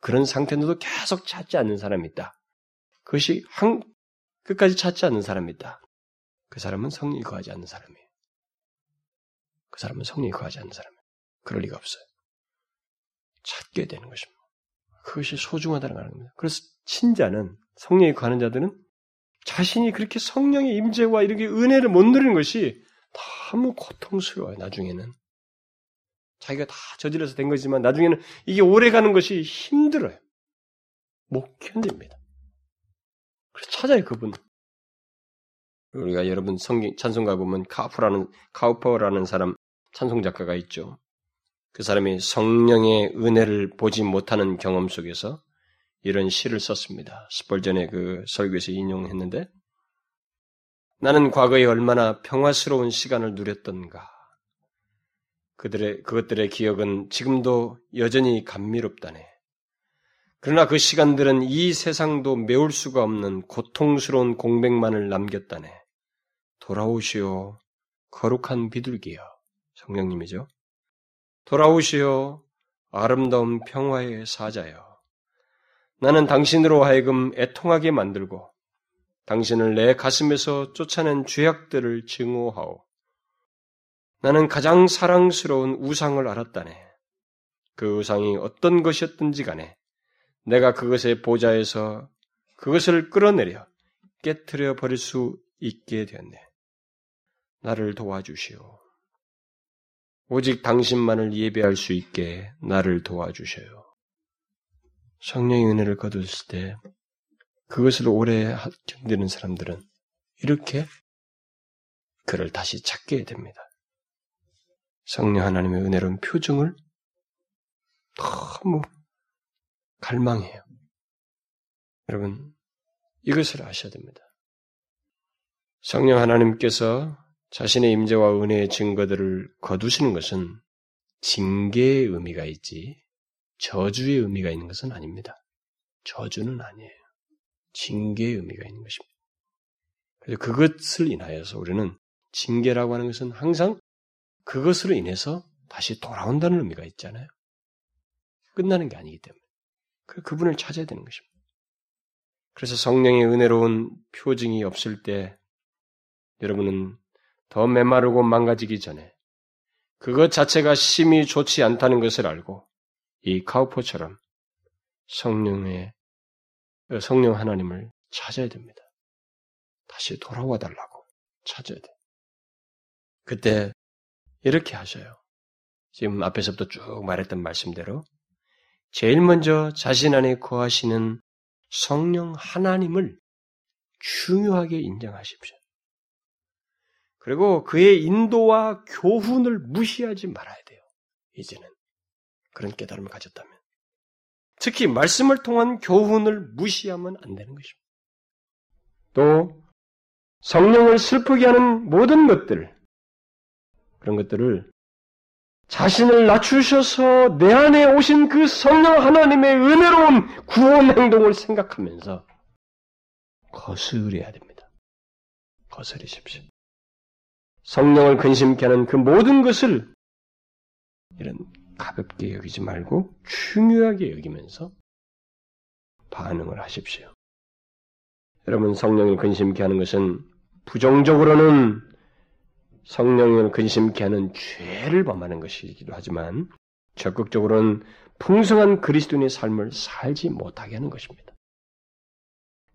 그런 상태인데도 계속 찾지 않는 사람이 있다. 그것이 한, 끝까지 찾지 않는 사람이 있다. 그 사람은 성령이 거하지 않는 사람이에요. 그 사람은 성령이 거하지 않는 사람이에요. 그럴 리가 없어요. 찾게 되는 것입니다. 그것이 소중하다는 겁니다. 그래서 친자는 성령이 거하는 자들은 자신이 그렇게 성령의 임재와 이렇게 은혜를 못 누리는 것이 너무 고통스러워요. 나중에는 자기가 다 저질러서 된 거지만 나중에는 이게 오래 가는 것이 힘들어요. 못 견딥니다. 그래서 찾아요 그분. 우리가 여러분 성경 찬송가 보면 카프라는 카우퍼라는 사람 찬송 작가가 있죠. 그 사람이 성령의 은혜를 보지 못하는 경험 속에서 이런 시를 썼습니다. 스펄전의 그 설교에서 인용했는데 나는 과거에 얼마나 평화스러운 시간을 누렸던가. 그들의 그것들의 기억은 지금도 여전히 감미롭다네. 그러나 그 시간들은 이 세상도 메울 수가 없는 고통스러운 공백만을 남겼다네. 돌아오시오, 거룩한 비둘기여. 성령님이죠. 돌아오시오, 아름다운 평화의 사자여. 나는 당신으로 하여금 애통하게 만들고 당신을 내 가슴에서 쫓아낸 죄악들을 증오하오. 나는 가장 사랑스러운 우상을 알았다네. 그 우상이 어떤 것이었든지 간에 내가 그것의 보좌에서 그것을 끌어내려 깨뜨려 버릴 수 있게 되었네. 나를 도와주시오. 오직 당신만을 예배할 수 있게 나를 도와주셔요. 성령의 은혜를 거두었을 때 그것을 오래 견디는 사람들은 이렇게 그를 다시 찾게 됩니다. 성령 하나님의 은혜로운 표정을 너무 갈망해요. 여러분, 이것을 아셔야 됩니다. 성령 하나님께서 자신의 임재와 은혜의 증거들을 거두시는 것은 징계의 의미가 있지 저주의 의미가 있는 것은 아닙니다. 저주는 아니에요. 징계의 의미가 있는 것입니다. 그래서 그것을 인하여서 우리는 징계라고 하는 것은 항상 그것으로 인해서 다시 돌아온다는 의미가 있잖아요. 끝나는 게 아니기 때문에. 그 그분을 찾아야 되는 것입니다. 그래서 성령의 은혜로운 표징이 없을 때 여러분은 더 메마르고 망가지기 전에 그것 자체가 심히 좋지 않다는 것을 알고 이 카우포처럼 성령의 성령 하나님을 찾아야 됩니다. 다시 돌아와 달라고 찾아야 돼. 그때 이렇게 하셔요. 지금 앞에서부터 쭉 말했던 말씀대로 제일 먼저 자신 안에 거하시는 성령 하나님을 중요하게 인정하십시오. 그리고 그의 인도와 교훈을 무시하지 말아야 돼요. 이제는 그런 깨달음을 가졌다면. 특히 말씀을 통한 교훈을 무시하면 안 되는 것입니다. 또 성령을 슬프게 하는 모든 것들, 그런 것들을 자신을 낮추셔서 내 안에 오신 그 성령 하나님의 은혜로운 구원 행동을 생각하면서 거스려야 됩니다. 거스리십시오. 성령을 근심케 하는 그 모든 것을 이런 가볍게 여기지 말고 중요하게 여기면서 반응을 하십시오. 여러분 성령을 근심케 하는 것은 부정적으로는 성령을 근심케 하는 죄를 범하는 것이기도 하지만 적극적으로는 풍성한 그리스도인의 삶을 살지 못하게 하는 것입니다.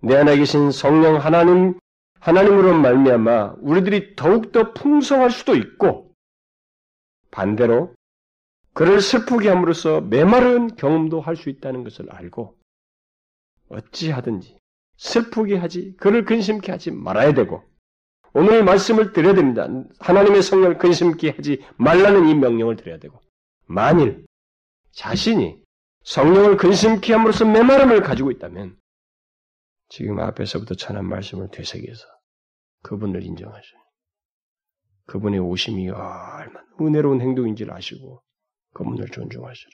내 안에 계신 성령 하나님 하나님으로 말미암아 우리들이 더욱더 풍성할 수도 있고 반대로 그를 슬프게 함으로써 메마른 경험도 할 수 있다는 것을 알고 어찌하든지 슬프게 하지 그를 근심케 하지 말아야 되고 오늘 말씀을 드려야 됩니다. 하나님의 성령을 근심케 하지 말라는 이 명령을 드려야 되고 만일 자신이 성령을 근심케 함으로써 메마름을 가지고 있다면 지금 앞에서부터 전한 말씀을 되새겨서 그분을 인정하셔요. 그분의 오심이 얼마나 은혜로운 행동인지를 아시고 그분을 존중하시라.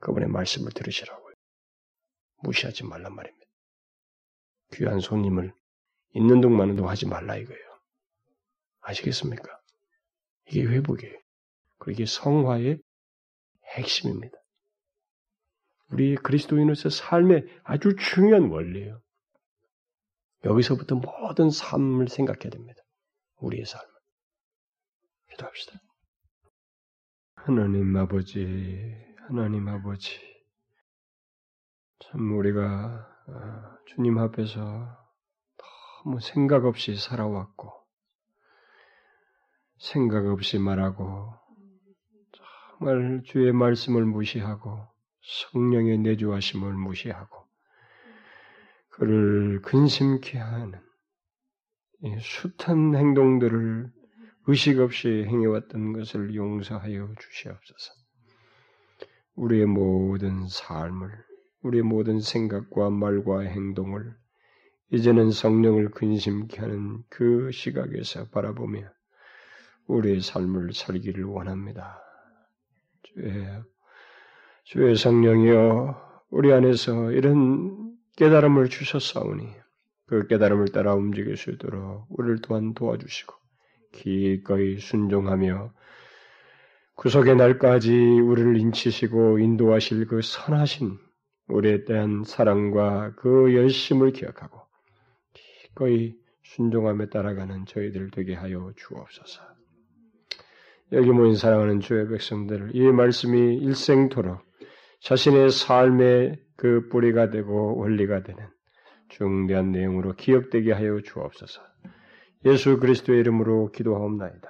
그분의 말씀을 들으시라고요. 무시하지 말란 말입니다. 귀한 손님을 있는 둥 하지 말라 이거예요. 아시겠습니까? 이게 회복이에요. 그리고 이게 성화의 핵심입니다. 우리 그리스도인으로서 삶의 아주 중요한 원리예요. 여기서부터 모든 삶을 생각해야 됩니다. 우리의 삶을. 기도합시다. 하나님 아버지, 하나님 아버지, 참 우리가 어, 주님 앞에서 너무 생각 없이 살아왔고, 생각 없이 말하고, 정말 주의 말씀을 무시하고, 성령의 내주하심을 무시하고, 그를 근심케 하는 숱한 행동들을 의식 없이 행해왔던 것을 용서하여 주시옵소서. 우리의 모든 삶을, 우리의 모든 생각과 말과 행동을 이제는 성령을 근심케 하는 그 시각에서 바라보며 우리의 삶을 살기를 원합니다. 주의, 주의 성령이여, 우리 안에서 이런 깨달음을 주셨사오니 그 깨달음을 따라 움직일 수 있도록 우리를 또한 도와주시고 기꺼이 순종하며 구속의 날까지 우리를 인치시고 인도하실 그 선하신 우리에 대한 사랑과 그 열심을 기억하고 기꺼이 순종함에 따라가는 저희들 되게 하여 주옵소서. 여기 모인 사랑하는 주의 백성들을 이 말씀이 일생토록 자신의 삶의 그 뿌리가 되고 원리가 되는 중대한 내용으로 기억되게 하여 주옵소서. 예수 그리스도의 이름으로 기도하옵나이다.